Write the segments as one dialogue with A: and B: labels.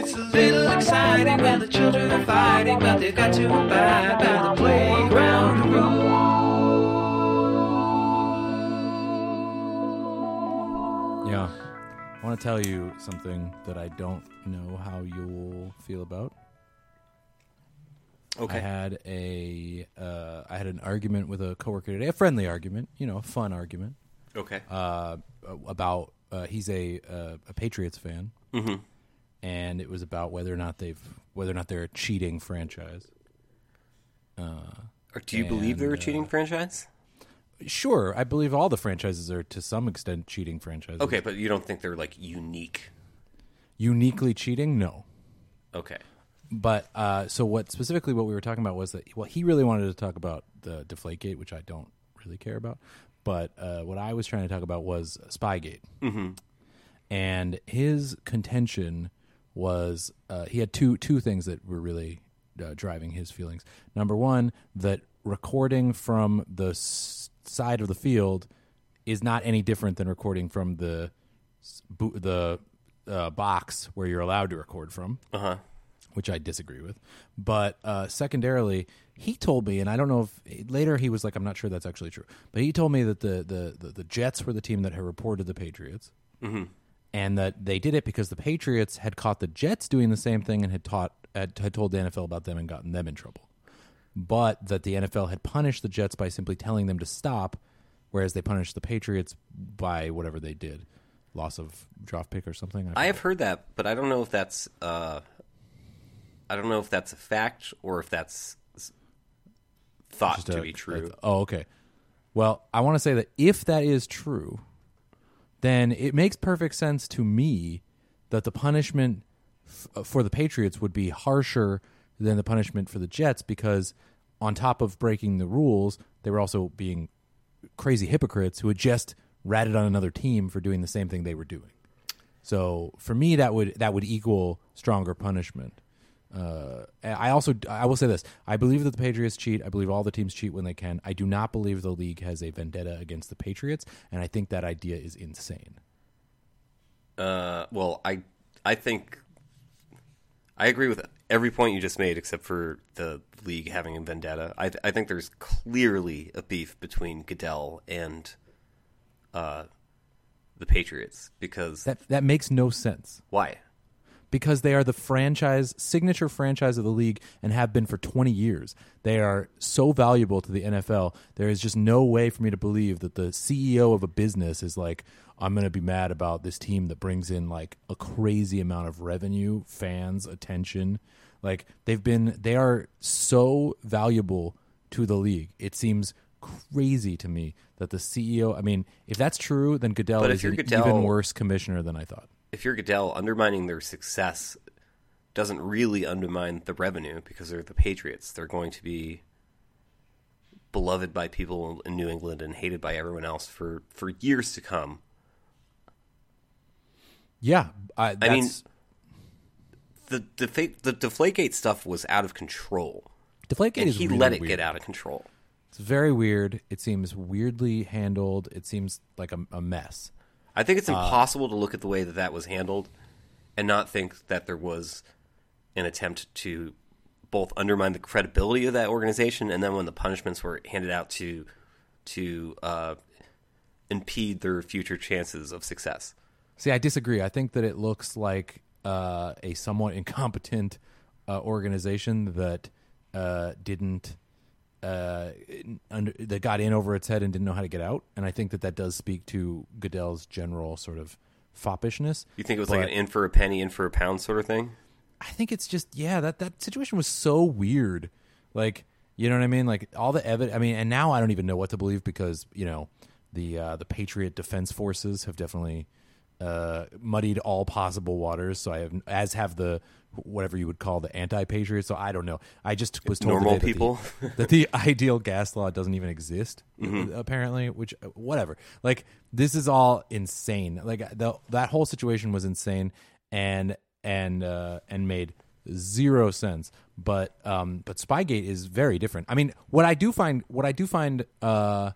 A: It's a little exciting when the children are fighting, but they've got to abide by the playground rules.
B: Yeah. I want to tell you something that I don't know how you'll feel about.
C: Okay.
B: I had a uh, I had an argument with a coworker today, a friendly argument, you know, a fun argument
C: Okay.
B: uh, about uh, he's a uh, a Patriots fan,
C: mm-hmm.
B: And it was about whether or not they've whether or not they're a cheating franchise.
C: Or do you believe they're a
B: and, uh,
C: cheating franchise?
B: Sure, I believe all the franchises are to some extent cheating franchises.
C: Okay, but you don't think they're like unique?
B: uniquely cheating, no.
C: Okay.
B: But uh, so what specifically what we were talking about was that well he really wanted to talk about the Deflategate, which I don't really care about. But uh, what I was trying to talk about was Spygate, mm-hmm. and his contention was uh, he had two two things that were really uh, driving his feelings. Number one, that recording from the s- side of the field is not any different than recording from the s- bo- the uh, box where you're allowed to record from
C: Uh huh.
B: which I disagree with. But uh, secondarily, he told me, and I don't know if later he was like, I'm not sure that's actually true, but he told me that the the, the, the Jets were the team that had reported the Patriots, and that they did it because the Patriots had caught the Jets doing the same thing and had taught had, had told the NFL about them and gotten them in trouble, but that the NFL had punished the Jets by simply telling them to stop, whereas they punished the Patriots by whatever they did. Loss of draft pick or something.
C: I
B: forget.
C: have heard that, but I don't know if that's uh, I don't know if that's a fact or if that's thought
B: Just
C: to
B: a-
C: be true.
B: a- oh, okay. Well, I want to say that if that is true, then it makes perfect sense to me that the punishment f- uh, for the Patriots would be harsher than the punishment for the Jets because, on top of breaking the rules, they were also being crazy hypocrites who had just ratted on another team for doing the same thing they were doing. So for me, that would that would equal stronger punishment. Uh, I also I will say this: I believe that the Patriots cheat. I believe all the teams cheat when they can. I do not believe the league has a vendetta against the Patriots, and I think that idea is insane.
C: Uh, well, I I think I agree with every point you just made, except for the league having a vendetta. I I think there's clearly a beef between Goodell and uh, the Patriots because
B: That that makes no sense
C: why?
B: Because they are the franchise signature franchise of the league and have been for 20 years. They are so valuable to the NFL. There is just no way for me to believe that the CEO of a business is like I'm going to be mad about this team that brings in like a crazy amount of revenue, fans, attention. Like they've been they are so valuable to the league. It seems crazy to me that the CEO, I mean, if that's true, then Goodell is an
C: Goodell-
B: even worse commissioner than I thought.
C: If you're Goodell, undermining their success doesn't really undermine the revenue because they're the Patriots. They're going to be beloved by people in New England and hated by everyone else for, for years to come.
B: Yeah, I,
C: I mean, the defa- the Deflategate stuff was out of control,
B: Deflategate
C: and
B: is
C: he
B: really
C: let it
B: weird.
C: get out of control.
B: It's very weird. It seems weirdly handled. It seems like a, a mess.
C: I think it's
B: Uh,
C: impossible to look at the way that that was handled and not think that there was an attempt to both undermine the credibility of that organization, and then when the punishments were handed out to to uh, impede their future chances of success.
B: See, I disagree. I think that it looks like uh, a somewhat incompetent uh, organization that uh, didn't uh, under, that got in over its head and didn't know how to get out. And I think that that does speak to Goodell's general sort of foppishness.
C: You think it was like an in for a penny, in for a pound sort of thing?
B: I think it's just yeah that that situation was so weird. Like you know what I mean? Like all the evidence. I mean, and now I don't even know what to believe because you know the uh, the Patriot Defense Forces have definitely uh, muddied all possible waters. So I have as have the whatever you would call the anti-patriots. So I don't know. I just was told
C: Normal
B: today that the-
C: people?
B: that the ideal gas law doesn't even exist apparently which whatever like this is all insane like the, that whole situation was insane and and uh and made zero sense but um but spygate is very different i mean what i do find what i do find uh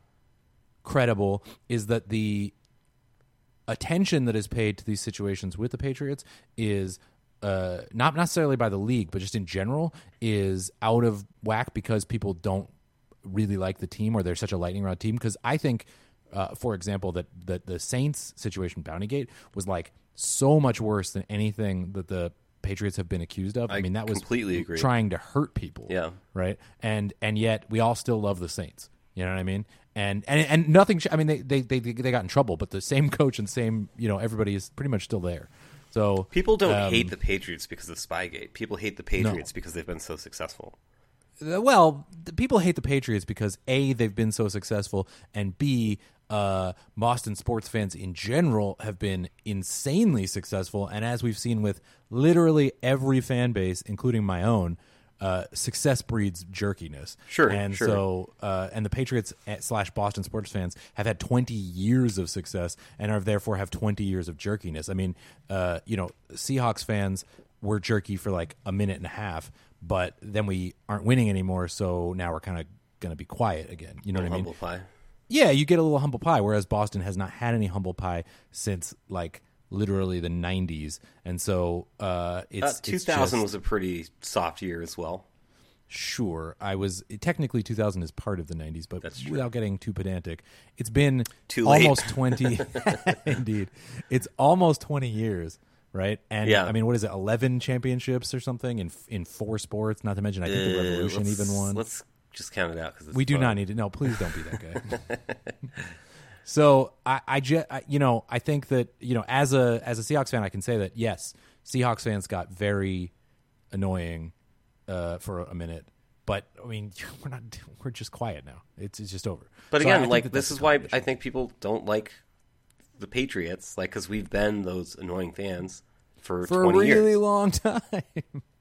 B: credible is that the attention that is paid to these situations with the Patriots is uh, not necessarily by the league, but just in general, is out of whack because people don't really like the team or they're such a lightning rod team. Because I think, uh, for example, that that the Saints situation, Bountygate, was like so much worse than anything that the Patriots have been accused of. I,
C: I
B: mean, that was
C: completely agree.
B: trying to hurt people.
C: Yeah.
B: right. And and yet we all still love the Saints. You know what I mean? And and and nothing. I mean, they they they they got in trouble, but the same coach and same you know everybody is pretty much still there. So
C: People don't
B: um,
C: hate the Patriots because of Spygate. People hate the Patriots because they've been so successful.
B: Uh, well, the people hate the Patriots because a they've been so successful, and b uh, Boston sports fans in general have been insanely successful. And as we've seen with literally every fan base, including my own, uh, success breeds jerkiness.
C: Sure,
B: and
C: sure.
B: so uh, and the Patriots at- slash Boston sports fans have had 20 years of success and are therefore have 20 years of jerkiness. I mean, uh, you know, Seahawks fans were jerky for like a minute and a half, but then we aren't winning anymore, so now we're kind of going to be quiet again. You know what I mean?
C: Humble pie.
B: Yeah, you get a little humble pie, whereas Boston has not had any humble pie since like literally the 90s, and so uh, it's
C: Uh,
B: it's
C: 2000
B: just-
C: was a pretty soft year as well.
B: Sure, I was technically 2000 is part of the 90s, but without getting too pedantic, it's been
C: Too
B: almost 20. indeed, it's almost 20 years, right? And
C: Yeah.
B: I mean, what is it? 11 championships or something in in four sports. Not to mention, I think the
C: Uh,
B: Revolution even won.
C: Let's just count it out because
B: We do not need to. No, please don't be that guy. so I, I, I, you know, I think that you know, as a as a Seahawks fan, I can say that yes, Seahawks fans got very annoying uh, for a minute, but I mean, we're not. We're just quiet now. It's it's just over.
C: But
B: So I- I
C: again, like this is why I think people don't like the Patriots, like because we've been those annoying fans for,
B: for a really
C: years,
B: long time.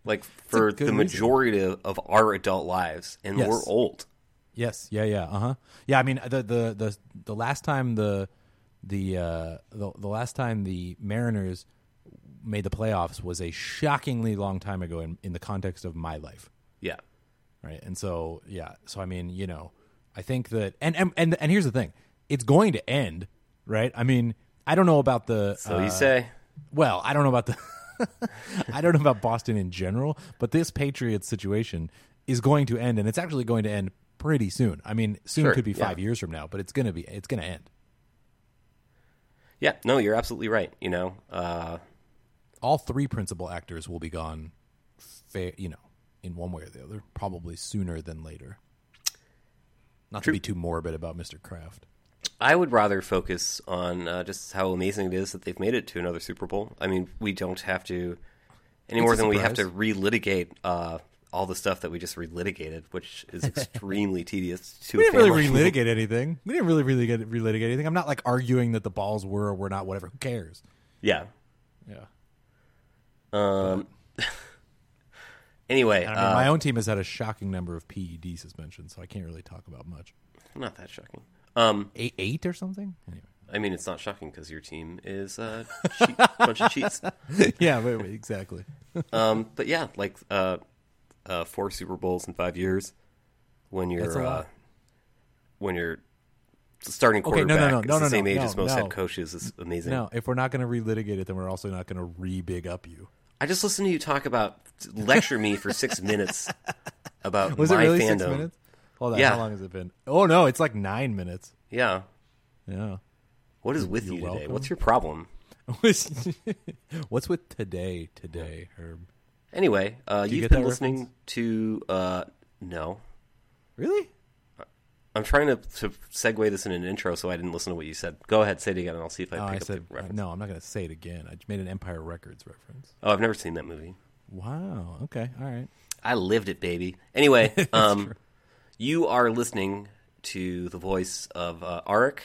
C: like for the majority of, of our adult lives, and
B: Yes.
C: we're old.
B: Yes. Yeah. Yeah. Uh huh. Yeah. I mean, the the the the last time the the uh the, the last time the Mariners made the playoffs was a shockingly long time ago in in the context of my life.
C: Yeah,
B: Right. And so yeah. So I mean, you know, I think that and and and, and here's the thing, it's going to end. Right. I mean, I don't know about the.
C: so
B: uh,
C: you say
B: well, I don't know about the. I don't know about Boston in general, but this Patriots situation is going to end, and it's actually going to end pretty soon. I mean, soon
C: Sure,
B: could be
C: yeah.
B: five years from now, but it's gonna be it's gonna end.
C: Yeah, no, you're absolutely right. You know, uh,
B: All three principal actors will be gone, fa- you know, in one way or the other, probably sooner than later. Not
C: True.
B: to be too morbid about Mr. Kraft.
C: I would rather focus on uh, just how amazing it is that they've made it to another Super Bowl. I mean, we don't have to any
B: It's
C: more than we have to relitigate uh, all the stuff that we just relitigated, which is extremely tedious. To
B: We didn't really relitigate anything. We didn't really really get relitigate anything. I'm not like arguing that the balls were or were not. Whatever. Who cares?
C: Yeah.
B: Yeah.
C: Um. anyway,
B: I mean,
C: uh,
B: my own team has had a shocking number of PED suspensions, so I can't really talk about much.
C: not that shocking. Um,
B: Eight, eight or something. Anyway.
C: I mean, it's not shocking because your team is a cheat, bunch of cheats.
B: yeah, wait, wait, exactly.
C: Um, but yeah, like uh, uh, four Super Bowls in five years. When you're uh, when you're starting
B: Okay, no,
C: quarterback,
B: no, no,
C: it's
B: no,
C: the
B: no,
C: same
B: no,
C: age
B: no,
C: as most head coaches is amazing.
B: No, if we're not going to relitigate it, then we're also not going to re-big up you.
C: I just listened to you talk about lecture me for six minutes about
B: Was
C: my
B: it really
C: fandom.
B: six minutes? Hold on,
C: Yeah.
B: how long has it been? Oh no, it's like nine minutes.
C: Yeah.
B: Yeah.
C: What is with
B: You're
C: you today?
B: welcome.
C: What's your problem?
B: What's with today? Today, Herb.
C: Anyway, uh,
B: you
C: you've been listening
B: reference?
C: to uh, no.
B: Really?
C: I'm trying to, to segue this in an intro, so I didn't listen to what you said. Go ahead, say it again, and I'll see if I
B: Oh,
C: pick
B: I
C: up
B: said
C: the reference.
B: no. I'm not going to say it again. I made an Empire Records reference.
C: Oh, I've never seen that movie.
B: Wow. Okay. All right.
C: I lived it, baby. Anyway, um, you are listening to the voice of uh, Arik,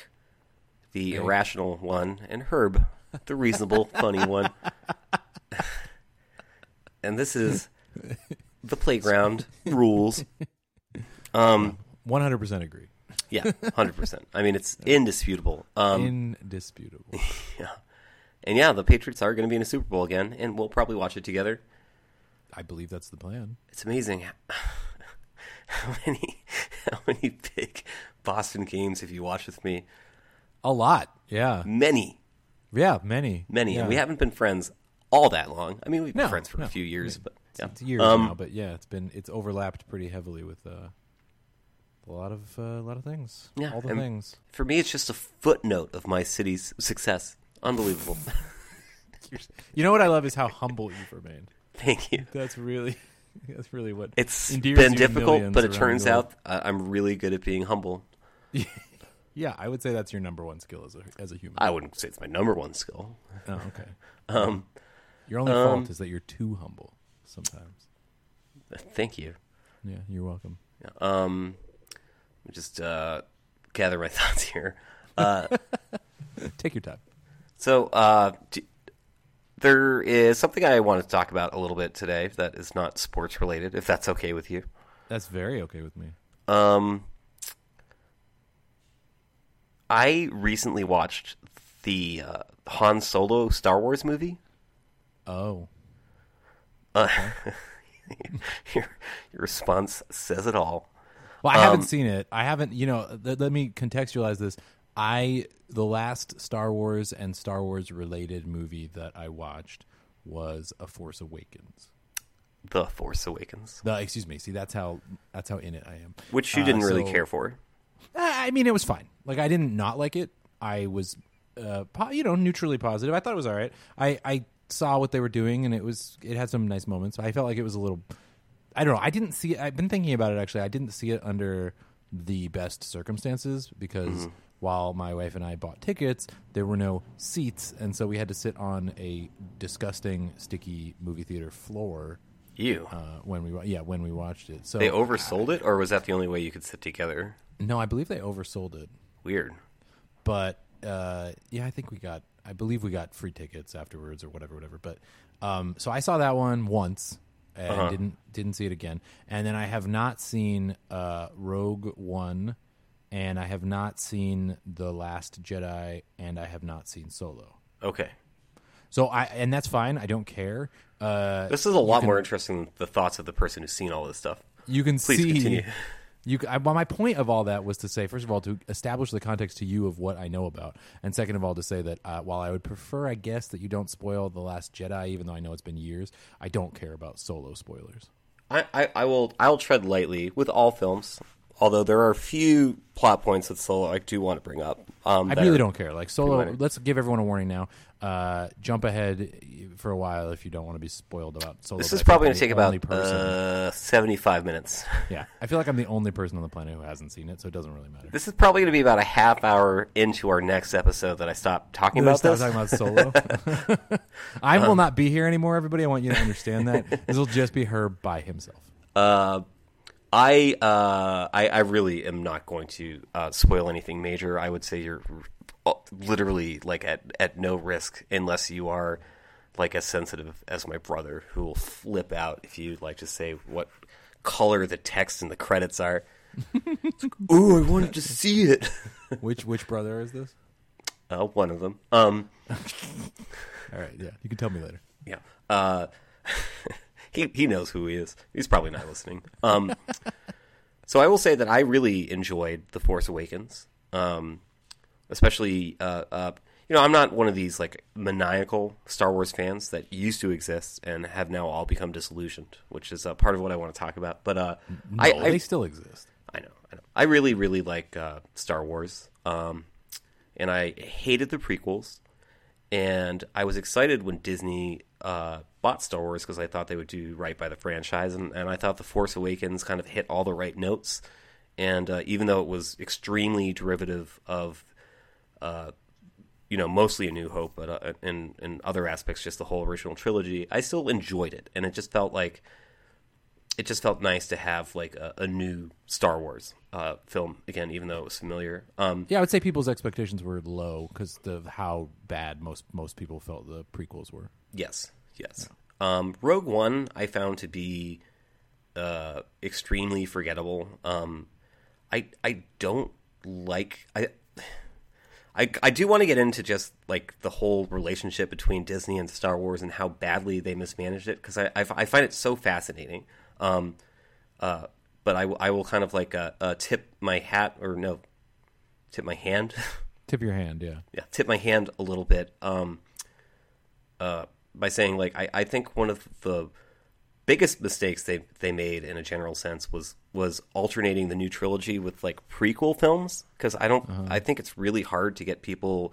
C: the
B: Okay.
C: irrational one, and Herb, the reasonable, funny one. And this is the playground rules. Um,
B: 100 percent agree.
C: yeah, hundred percent. I mean, it's indisputable. Um,
B: Indisputable.
C: Yeah, and yeah, the Patriots are going to be in a Super Bowl again, and we'll probably watch it together.
B: I believe that's the plan.
C: It's amazing how many how many big Boston games have you watched with me?
B: A lot. Yeah.
C: Many,
B: Yeah. Many.
C: many,
B: Yeah.
C: and we haven't been friends all that long. I mean, we've been
B: No,
C: friends for
B: no.
C: a few years, but yeah.
B: It's years
C: Um,
B: now, but yeah, it's been it's overlapped pretty heavily with uh, a lot of uh, a lot of things.
C: Yeah,
B: all the things.
C: For me, it's just a footnote of my city's success. Unbelievable.
B: You know what I love is how humble you've remained.
C: Thank you.
B: That's really that's really what
C: It's been difficult, but it turns out uh, I'm really good at being humble.
B: Yeah, I would say that's your number one skill as a as a human.
C: I wouldn't say it's my number one skill.
B: oh, okay.
C: Um,
B: Your only
C: Um,
B: fault is that you're too humble sometimes.
C: thank you.
B: Yeah, you're welcome.
C: Um, let me just uh, gather my thoughts here. Uh,
B: Take your time.
C: so uh, d- there is something I wanted to talk about a little bit today that is not sports related, if that's okay with you.
B: That's very okay with me.
C: Um, I recently watched the uh, Han Solo Star Wars movie.
B: Oh,
C: Uh, your, your response says it all.
B: well, I haven't
C: Um,
B: seen it. I haven't. You know, th- let me contextualize this. I the last Star Wars and Star Wars related movie that I watched was A Force Awakens.
C: The Force Awakens,
B: The, excuse me. See, that's how that's how in it I am.
C: which you
B: Uh,
C: didn't really
B: so-
C: care for.
B: I mean, it was fine. Like I didn't not like it. I was, uh, po- you know, neutrally positive. I thought it was all right. I I saw what they were doing, and it was it had some nice moments. I felt like it was a little. I don't know. I didn't see. it. I've been thinking about it actually. I didn't see it under the best circumstances because while my wife and I bought tickets, there were no seats, and so we had to sit on a disgusting, sticky movie theater floor
C: You.
B: uh, when we yeah when we watched it. So
C: they oversold it, or was that the only way you could sit together?
B: no, I believe they oversold it.
C: Weird.
B: but uh, yeah, I think we got. I believe we got free tickets afterwards or whatever, whatever. But um, so I saw that one once and
C: Uh-huh.
B: didn't didn't see it again. And then I have not seen uh, Rogue One, and I have not seen The Last Jedi, and I have not seen Solo.
C: Okay.
B: So I and that's fine. I don't care. Uh,
C: This is a lot more interesting than the thoughts of the person who's seen all this stuff.
B: you can
C: Please
B: see.
C: continue.
B: You, I, well, my point of all that was to say, first of all, to establish the context to you of what I know about, and second of all, to say that uh, while I would prefer, I guess, that you don't spoil the Last Jedi, even though I know it's been years, I don't care about solo spoilers.
C: I, I, I will I'll tread lightly with all films. Although there are a few plot points with Solo I do want to bring up. Um,
B: I really
C: are-
B: don't care. Like solo, let's give everyone a warning now. Uh, jump ahead for a while if you don't want to be spoiled about solo.
C: This is probably going to take about
B: person-
C: uh, 75 minutes.
B: yeah, I feel like I'm the only person on the planet who hasn't seen it, so it doesn't really matter.
C: This is probably going to be about a half hour into our next episode that I stop talking about
B: stop
C: this.
B: talking about solo. I will not be here anymore. Everybody, I want you to understand that this will just be her by himself.
C: Uh, I, uh, I I really am not going to uh, spoil anything major. I would say you're literally like at at no risk unless you are like as sensitive as my brother, who will flip out if you like to say what color the text and the credits are. Ooh, I wanted to see it.
B: Which which brother is this?
C: Uh, one of them. Um,
B: All right, yeah, you can tell me later.
C: Yeah. Uh, he he knows who he is. He's probably not listening. Um, so I will say that I really enjoyed The Force Awakens, um, especially. Uh, uh, you know, I'm not one of these like maniacal Star Wars fans that used to exist and have now all become disillusioned, which is uh, part of what I want to talk about. But uh, I, I
B: they still exist.
C: I know, I know. I really, really like uh, Star Wars, um, and I hated the prequels. And I was excited when Disney uh, bought Star Wars because I thought they would do right by the franchise, and, and I thought The Force Awakens kind of hit all the right notes. And uh, even though it was extremely derivative of, uh, you know, mostly A New Hope, but uh, in in other aspects, just the whole original trilogy, I still enjoyed it, and it just felt like it just felt nice to have like a, a new Star Wars uh, film again, even though it was familiar. Um,
B: Yeah, I would say people's expectations were low because of how bad most most people felt the prequels were.
C: yes, yes. Um, Rogue One I found to be uh, extremely forgettable. Um, I I don't like I. I, I do want to get into just like the whole relationship between Disney and Star Wars and how badly they mismanaged it because I, I, I find it so fascinating. Um, uh, but I, will- I will kind of like uh, uh, tip my hat or no, tip my hand.
B: Tip your hand, yeah.
C: yeah, tip my hand a little bit. Um, uh, by saying like I, I think one of the biggest mistakes they they made in a general sense was was alternating the new trilogy with like prequel films because I don't I think it's really hard to get people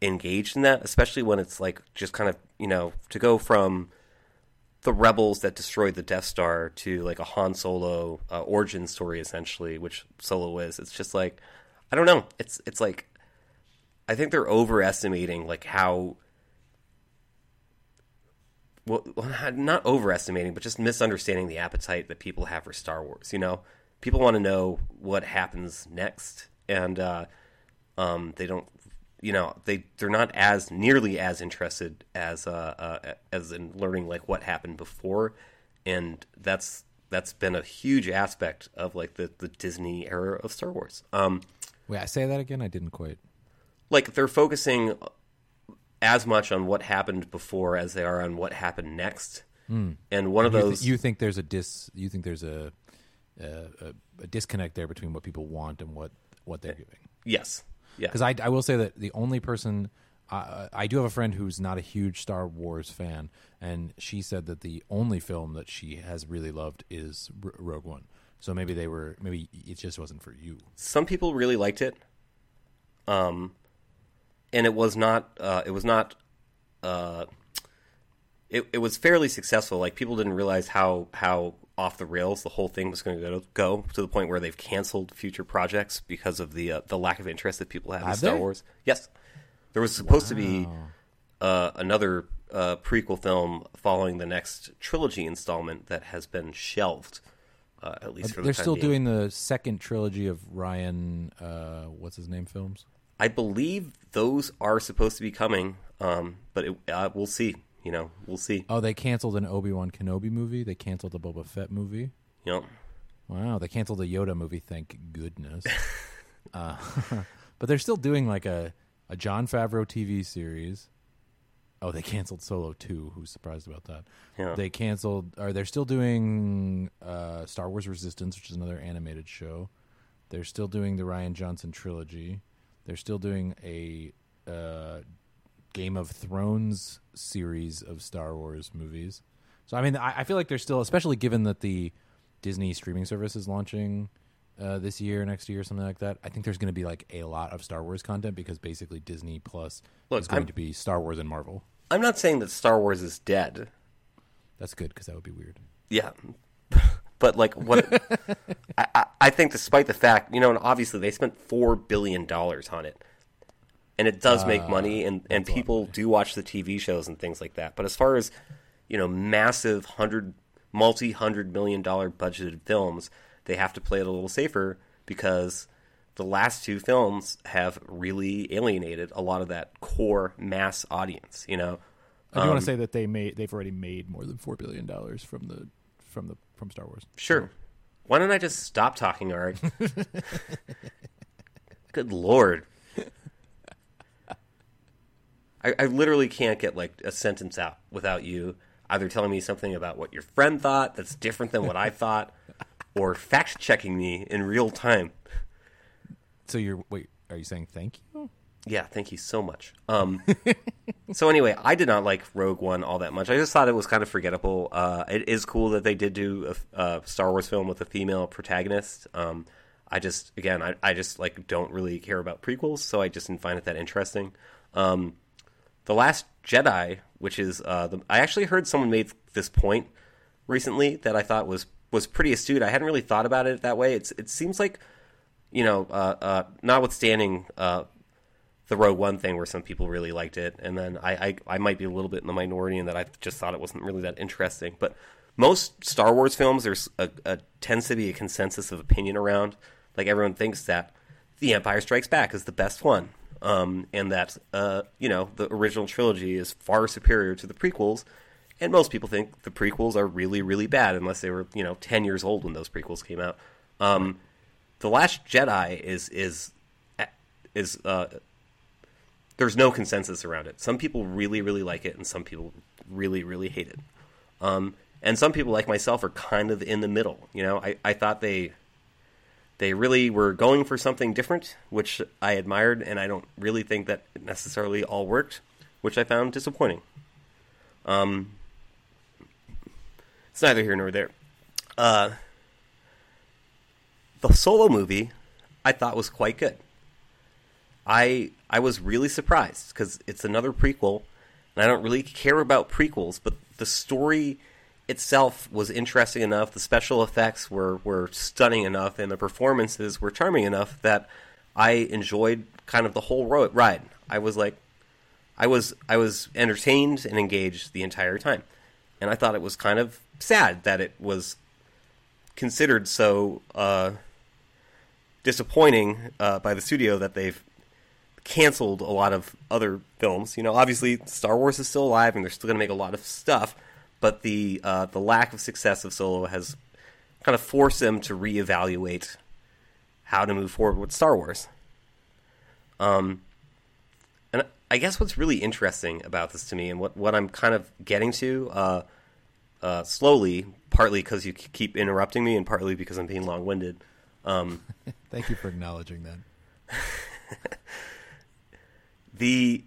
C: engaged in that, especially when it's like just kind of you know to go from the rebels that destroyed the Death Star to like a Han Solo uh, origin story essentially, which Solo is. It's just like I don't know. It's it's like I think they're overestimating like how well, not overestimating, but just misunderstanding the appetite that people have for Star Wars. You know, people want to know what happens next, and uh, um, they don't. You know, they they're not as nearly as interested as uh, uh, as in learning like what happened before, and that's that's been a huge aspect of like the the Disney era of Star Wars. Um,
B: Wait, I say that again. I didn't quite.
C: like they're focusing as much on what happened before as they are on what happened next. And one of
B: You, thi-
C: those,
B: you think there's a dis? You think there's a a, a, a disconnect there between what people want and what what they're giving?
C: yes, yeah,
B: Because I, I will say that the only person I I do have a friend who's not a huge Star Wars fan, and she said that the only film that she has really loved is R- Rogue One. So maybe they were maybe it just wasn't for you.
C: some people really liked it. Um, and it was not, uh, it was not, uh, it, it was fairly successful. Like people didn't realize how, how off the rails the whole thing was going to go, to the point where they've canceled future projects because of the, uh, the lack of interest that people have in Star
B: they?
C: Wars. Yes. There was supposed to be, uh, another, uh, prequel film following the next trilogy installment that has been shelved. Uh, at least for the
B: They're still
C: being.
B: doing the second trilogy of Rian. Uh, what's his name? Films.
C: I believe those are supposed to be coming, um, but it, uh, we'll see. You know, we'll see.
B: Oh, they canceled an Obi Wan Kenobi movie. They canceled a Boba Fett movie.
C: Yep.
B: Wow, they canceled the Yoda movie. Thank goodness. uh, but they're still doing like a a Jon Favreau TV series. Oh, they canceled Solo two. Who's surprised about that?
C: Yeah.
B: They canceled. Are they're still doing uh, Star Wars Resistance, which is another animated show. They're still doing the Rian Johnson trilogy. They're still doing a uh, Game of Thrones series of Star Wars movies. So I mean, I, I feel like they're still, especially given that the Disney streaming service is launching uh, this year, next year, something like that. I think there's going to be like a lot of Star Wars content because basically Disney Plus
C: Look,
B: is going
C: I'm-
B: to be Star Wars and Marvel.
C: I'm not saying that Star Wars is dead.
B: That's good because that would be weird.
C: Yeah, but like what? I, I, I think, despite the fact, you know, and obviously they spent four billion dollars on it, and it does make money, ah, and and people do watch the TV shows and things like that. But as far as you know, massive hundred, multi hundred million dollar budgeted films, they have to play it a little safer because the last two films have really alienated a lot of that core mass audience. You know,
D: I do want to um, say that they made they've already made more than four billion dollars from the from the from Star Wars.
C: Sure. Why don't I just stop talking, Art? Good lord. I, I literally can't get like a sentence out without you either telling me something about what your friend thought that's different than what I thought, or fact checking me in real time.
B: So you're wait, are you saying thank you?
C: Yeah, thank you so much. Um, so anyway, I did not like Rogue One all that much. I just thought it was kind of forgettable. Uh, it is cool that they did do a, a Star Wars film with a female protagonist. Um, I just, again, I, I just like don't really care about prequels, so I just didn't find it that interesting. Um, the Last Jedi, which is, uh, the, I actually heard someone made this point recently that I thought was was pretty astute. I hadn't really thought about it that way. It's it seems like, you know, uh, uh, notwithstanding uh, the Rogue One thing where some people really liked it, and then I, I I might be a little bit in the minority in that I just thought it wasn't really that interesting. But most Star Wars films, there's a, a tends to be a consensus of opinion around. Like everyone thinks that The Empire Strikes Back is the best one, um, and that uh, you know the original trilogy is far superior to the prequels. And most people think the prequels are really, really bad, unless they were, you know, ten years old when those prequels came out. Um, the Last Jedi is is is uh, there's no consensus around it. Some people really, really like it, and some people really, really hate it. Um, and some people, like myself, are kind of in the middle. You know, I, I thought they they really were going for something different, which I admired, and I don't really think that necessarily all worked, which I found disappointing. Um, it's neither here nor there. Uh, the solo movie, I thought was quite good. I I was really surprised because it's another prequel, and I don't really care about prequels, but the story itself was interesting enough. The special effects were were stunning enough, and the performances were charming enough that I enjoyed kind of the whole ride. I was like, I was I was entertained and engaged the entire time, and I thought it was kind of sad that it was considered so uh, disappointing uh, by the studio that they've canceled a lot of other films. You know, obviously Star Wars is still alive and they're still going to make a lot of stuff, but the uh, the lack of success of Solo has kind of forced them to reevaluate how to move forward with Star Wars. Um, and I guess what's really interesting about this to me, and what, what I'm kind of getting to uh, uh, slowly, partly because you keep interrupting me, and partly because I'm being long winded. Um,
D: Thank you for acknowledging that.
C: the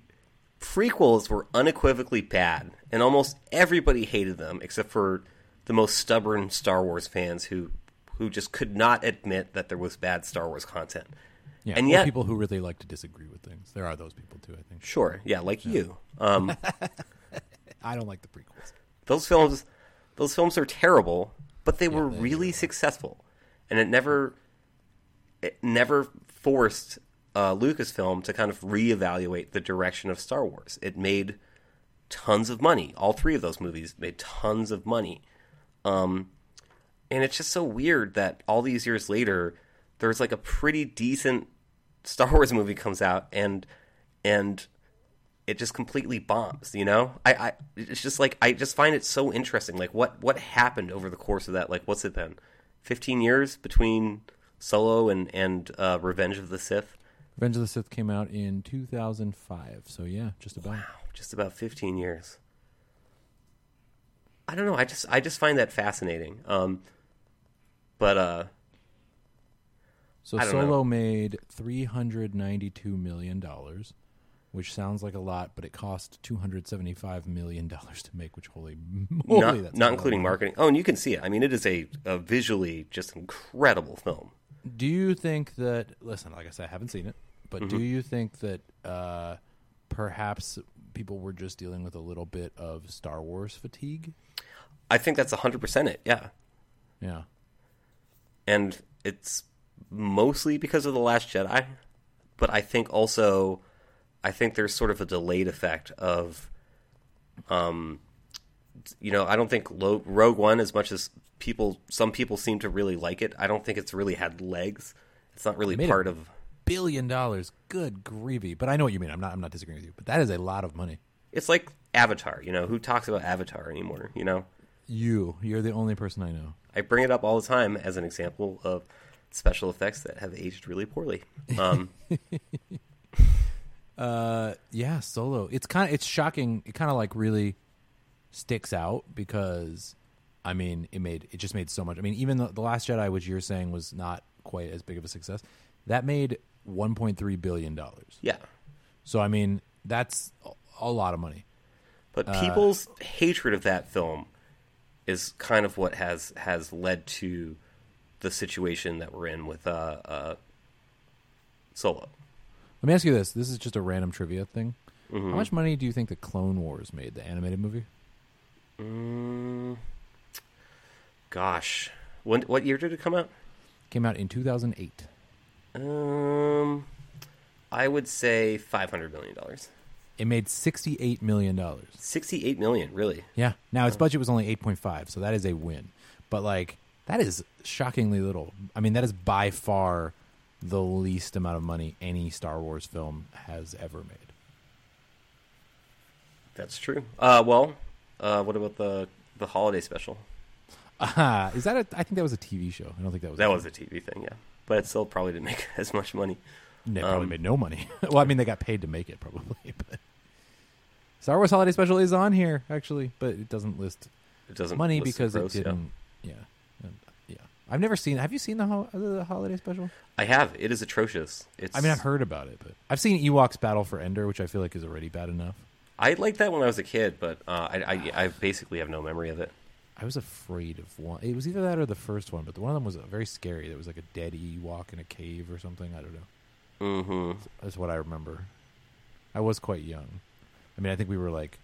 C: prequels were unequivocally bad, and almost everybody hated them except for the most stubborn Star Wars fans who who just could not admit that there was bad Star Wars content.
B: Yeah,
C: and yet,
B: people who really like to disagree with things. There are those people too. I think.
C: sure, yeah, like you, um,
D: I don't like the prequels.
C: those films, those films are terrible, but they were
B: they
C: really successful, and it never, it never forced uh, Lucasfilm to kind of reevaluate the direction of Star Wars. It made tons of money. All three of those movies made tons of money. Um, and it's just so weird that all these years later, there's like a pretty decent Star Wars movie comes out, and and it just completely bombs. You know, I, I it's just like I just find it so interesting. Like what what happened over the course of that? Like what's it been? Fifteen years between Solo and and uh, Revenge of the Sith.
B: Revenge of the Sith came out in 2005. So yeah, just about.
C: Wow, just about 15 years. I don't know. I just I just find that fascinating. Um, but uh,
B: So Solo
C: know.
B: made 392 million dollars, which sounds like a lot, but it cost 275 million dollars to make. Which holy moly,
C: not
B: that's
C: not including marketing. Oh, and you can see it. I mean, it is a, a visually just incredible film.
B: Do you think that? Listen, like I said, I haven't seen it, but
C: Mm-hmm.
B: do you think that uh, perhaps people were just dealing with a little bit of Star Wars fatigue?
C: I think that's 100% it. Yeah.
B: Yeah.
C: and it's mostly because of the last jedi but i think also i think there's sort of a delayed effect of um you know i don't think Lo- rogue one as much as people some people seem to really like it i don't think it's really had legs it's not really part
B: it-
C: of
B: Billion dollars, good gravy. But I know what you mean. I'm not. I'm not disagreeing with you. But that is a lot of money.
C: it's like avatar you know who talks about avatar anymore you know
B: You, you're the only person I know.
C: i bring it up all the time as an example of special effects that have aged really poorly um
B: Uh, yeah, Solo. It's kind of it's shocking. It kind of like really sticks out because, I mean, it made it just made so much. I mean, even the, the Last Jedi, which you're saying was not quite as big of a success, that made 1.3 billion dollars.
C: yeah
B: So I mean, that's a, lot of money.
C: But
B: Uh,
C: people's hatred of that film is kind of what has has led to the situation that we're in with uh, uh, Solo.
B: Let me ask you this: This is just a random trivia thing.
C: Mm-hmm.
B: How much money do you think the Clone Wars made, the animated movie?
C: Mm, gosh, when what year did it come out?
B: Came out in 2008.
C: Um, I would say five hundred million dollars.
B: It made 68 million dollars.
C: Sixty-eight million, really.
B: Yeah. Now its budget was only 8.5, so that is a win. But like that is shockingly little. I mean, that is by far the least amount of money any Star Wars film has ever made.
C: That's true. Uh, well, uh, what about the the holiday special?
B: Ah, is that a I think that was a TV show. I don't think that was
C: That was a TV thing, yeah, but it still probably didn't make as much money.
B: They probably
C: um,
B: made no money. well, I mean, they got paid to make it probably, but Star Wars Holiday Special is on here actually, but it doesn't list
C: It doesn't
B: money
C: list
B: because
C: gross,
B: it didn't. Yeah. And, yeah. I've never seen. Have you seen the, ho- the holiday special?
C: I have. It is atrocious. It's.
B: I mean, I've heard about it, but I've seen Ewoks Battle for Endor, which I feel like is already bad enough.
C: I liked that when I was a kid, but uh, I, I I basically have no memory of it.
B: I was afraid of one. It was either that or the first one, but the one of them was very scary. There was like a dead Ewok in a cave or something. I don't know.
C: Mm-hmm.
B: That's what I remember. I was quite young. I mean, I think we were like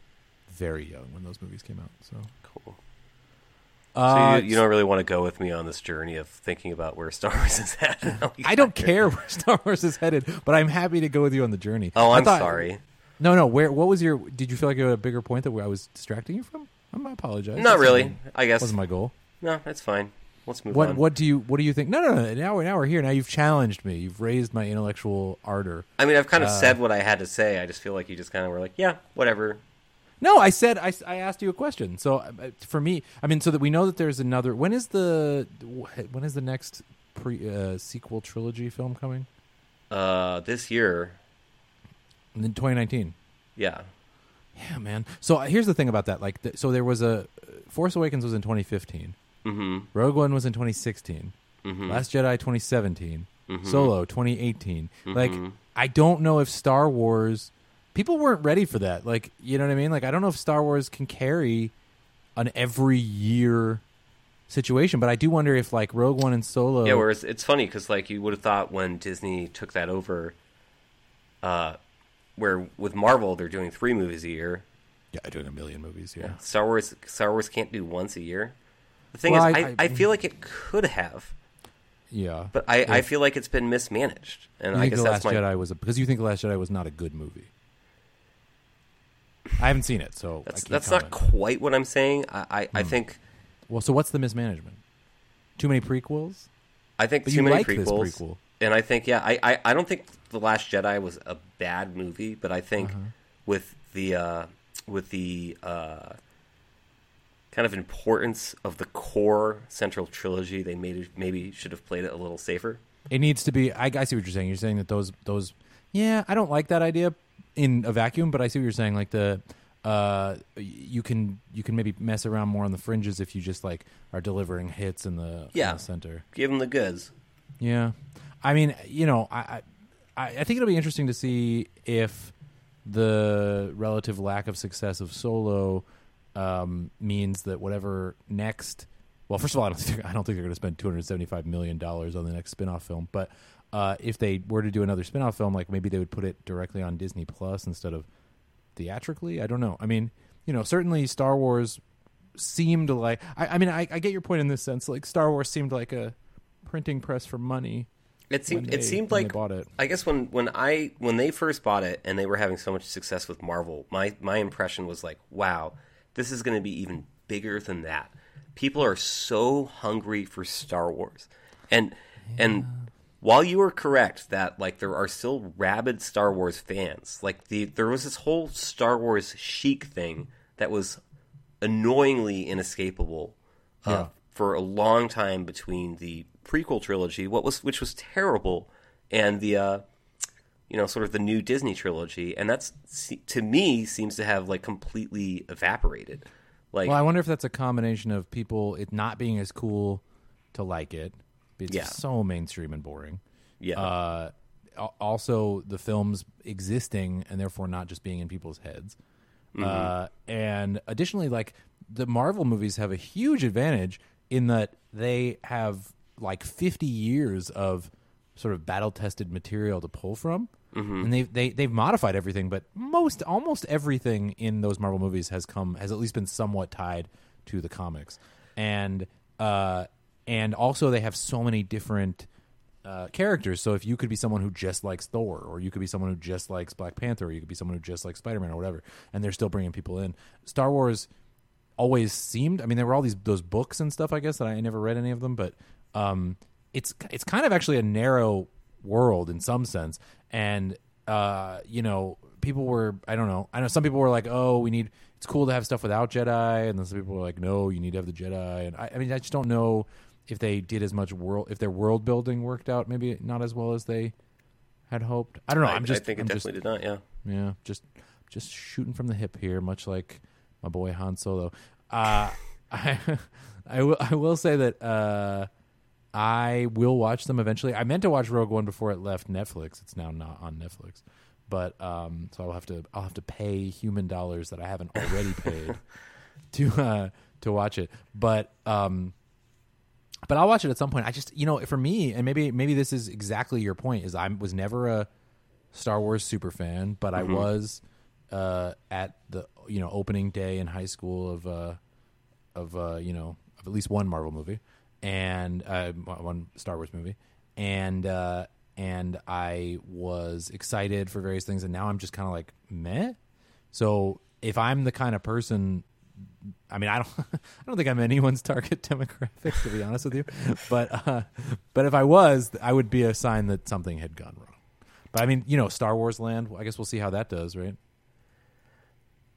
B: very young when those movies came out. So,
C: Cool.
B: uh,
C: so you, you don't really want to go with me on this journey of thinking about where Star Wars is headed.
B: I don't care where Star Wars is headed, but I'm happy to go with you on the journey.
C: Oh,
B: I
C: I'm
B: thought-
C: sorry.
B: No, no. Where? What was your? Did you feel like you had a bigger point that I was distracting you from? I'm, I apologize.
C: Not
B: That's
C: really. I guess
B: wasn't my goal.
C: no. That's fine. Let's move
B: What?
C: on.
B: What do you? What do you think? No, no, no. Now, we're now we're here. Now you've challenged me. You've raised my intellectual ardor.
C: I mean, I've kind of
B: Uh,
C: said what I had to say. I just feel like you just kind of were like, yeah, whatever.
B: No, I said I, I asked you a question. So uh, for me, I mean, so that we know that there's another. When is the when is the next pre uh, sequel trilogy film coming?
C: Uh, this year,
B: In 2019.
C: yeah,
B: Yeah, man. So uh, here's the thing about that. Like, th- so there was a Force Awakens was in 2015.
C: mm-hmm,
B: Rogue One was in 2016.
C: mm-hmm.
B: Last Jedi 2017.
C: Mhm.
B: Solo 2018. Like,
C: Mhm.
B: I don't know if Star Wars. People weren't ready for that. Like, you know what I mean? Like, I don't know if Star Wars can carry an every year situation, but I do wonder if like Rogue One and Solo.
C: Yeah, whereas it's funny because like you would have thought when Disney took that over, uh, where with Marvel they're doing three movies a year.
B: yeah, doing a million movies. Yeah.
C: Star Wars, Star Wars can't do once a year. The thing
B: Well,
C: is,
B: I-
C: I,
B: I-
C: I, feel like it could have,
B: Yeah.
C: but I, I feel like it's been mismanaged, and
B: you
C: I
B: think
C: guess
B: the
C: that's
B: Last
C: my.
B: Jedi was a, because you think the Last Jedi was not a good movie. I haven't seen it, so I
C: That's
B: can't
C: that's not quite what I'm saying. I I, I hmm. think
B: well. So what's the mismanagement? Too many prequels.
C: I think
B: But
C: too
B: you
C: many
B: like this
C: prequels,
B: prequel.
C: And I think yeah, I, I I don't think the Last Jedi was a bad movie, but I think
B: Uh-huh.
C: with the uh, with the uh, kind of importance of the core central trilogy, they made it, maybe should have played it a little safer.
B: It needs to be. I, I see what you're saying. You're saying that those those. Yeah, I don't like that idea in a vacuum, but I see what you're saying. Like the, uh, you can you can maybe mess around more on the fringes if you just like are delivering hits in the, in the center.
C: Give them the goods.
B: Yeah, I mean, you know, I, I I think it'll be interesting to see if the relative lack of success of Solo um, means that whatever next. Well, first of all, I don't think I don't think they're going to spend two hundred seventy-five million dollars on the next spin-off film. But uh, if they were to do another spin-off film, like maybe they would put it directly on Disney Plus instead of theatrically. I don't know. I mean, you know, certainly Star Wars seemed like. I, I mean, I, I get your point in this sense. Like Star Wars seemed like a printing press for money.
C: It seemed
B: when
C: it seemed like
B: it.
C: I guess when when I when they first bought it and they were having so much success with Marvel, my my impression was like, wow, this is going to be even bigger than that. People are so hungry for Star Wars, and and while you are correct that like there are still rabid Star Wars fans, like the there was this whole Star Wars chic thing that was annoyingly inescapable uh,
B: Yeah.
C: for a long time between the prequel trilogy, what was which was terrible, and the uh, you know sort of the new Disney trilogy, and that's to me seems to have like completely evaporated. Like
B: Well, I wonder if that's a combination of people it not being as cool to like it. It's
C: Yeah.
B: so mainstream and boring.
C: yeah,
B: Uh, also, the films existing and therefore not just being in people's heads.
C: Mm-hmm.
B: Uh, and additionally, like the Marvel movies have a huge advantage in that they have like 50 years of sort of battle tested material to pull from.
C: Mm-hmm.
B: And they they they've modified everything, but most almost everything in those Marvel movies has come has at least been somewhat tied to the comics, and uh, and also they have so many different uh, characters. So if you could be someone who just likes Thor, or you could be someone who just likes Black Panther, or you could be someone who just likes Spider Man, or whatever, and they're still bringing people in. Star Wars always seemed. I mean, there were all these those books and stuff. I guess that I never read any of them, but um, it's it's kind of actually a narrow world in some sense, and uh, you know, people were. I don't know. I know some people were like, "Oh, we need." It's cool to have stuff without Jedi, and then some people were like, "No, you need to have the Jedi." And I, I mean, I just don't know if they did as much world, if their world building worked out, maybe not as well as they had hoped. I don't know.
C: I,
B: I'm just.
C: I think it
B: I'm just-
C: definitely did not. Yeah,
B: yeah, just just shooting from the hip here, much like my boy Han Solo. Uh, I I will I will say that uh, I will watch them eventually. I meant to watch Rogue One before it left Netflix. It's now not on Netflix, but um, so I'll have to I'll have to pay human dollars that I haven't already paid to uh, to watch it. But um, but I'll watch it at some point. I just you know for me, and maybe maybe this is exactly your point. Is I was never a Star Wars super fan, but I was uh, at the you know opening day in high school of uh, of uh, you know of at least one Marvel movie and uh, one Star Wars movie, and uh, and I was excited for various things, and now I'm just kind of like meh. So if I'm the kind of person, I mean, I don't, I don't think I'm anyone's target demographic to be honest with you, but uh, but if I was, I would be a sign that something had gone wrong. But I mean, you know, Star Wars Land. I guess we'll see how that does, right?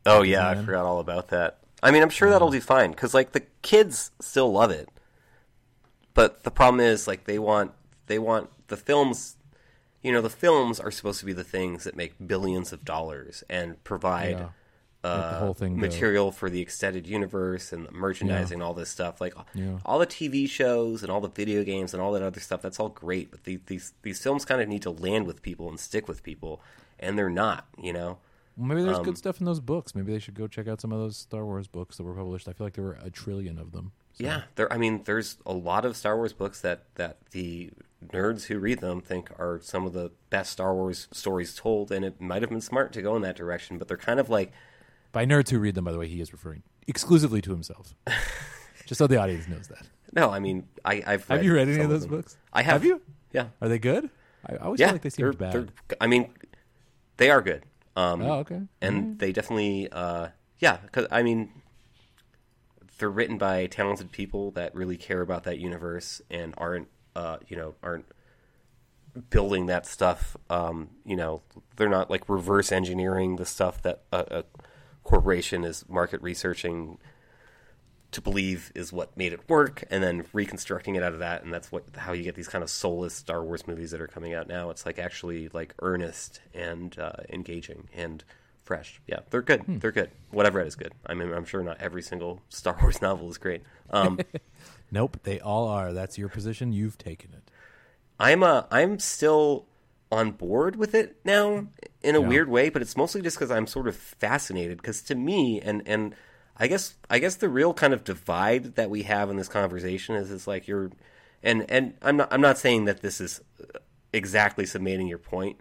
C: Oh yeah, I forgot all about that. I mean, I'm sure that'll do fine because like the kids still love it, but the problem is like they want they want the films. You know, the films are supposed to be the things that make billions of dollars and provide
B: Yeah.
C: uh,
B: the whole thing go.
C: material for the extended universe and the merchandising, and all this stuff. Like
B: Yeah.
C: all the TV shows and all the video games and all that other stuff. That's all great, but the, these these films kind of need to land with people and stick with people, and they're not. You know.
B: Well, maybe there's
C: Um,
B: good stuff in those books. Maybe they should go check out some of those Star Wars books that were published. I feel like there were a trillion of them. So-
C: Yeah, there. I mean, there's a lot of Star Wars books that that the nerds who read them think are some of the best Star Wars stories told, and it might have been smart to go in that direction. But they're kind of like,
B: By nerds who read them, by the way, he is referring exclusively to himself. Just so the audience knows that.
C: no, I mean, I, I've
B: Have you read any of those
C: them.
B: books?
C: I have.
B: Have you?
C: Yeah,
B: Are they good? I, always
C: yeah.
B: feel like they
C: seem
B: bad.
C: I mean, they are good. Um,
B: Oh, okay.
C: and they definitely, uh, yeah, because I mean, they're written by talented people that really care about that universe and aren't, uh, you know, aren't building that stuff. Um, you know, they're not like reverse engineering the stuff that a, a corporation is market researching to believe is what made it work, and then reconstructing it out of that, and that's what how you get these kind of soulless Star Wars movies that are coming out now. It's like actually like earnest and uh, engaging and fresh. Yeah, they're good.
B: Hmm.
C: They're good. Whatever it is good. I mean, I'm sure not every single Star Wars novel is great. Um,
B: Nope, they all are. That's your position. You've taken it.
C: I'm uh, I'm still on board with it now in a
B: Yeah.
C: weird way, but it's mostly just because I'm sort of fascinated. Because to me, and and I guess I guess the real kind of divide that we have in this conversation is it's like you're, and and I'm not I'm not saying that this is exactly summating your point.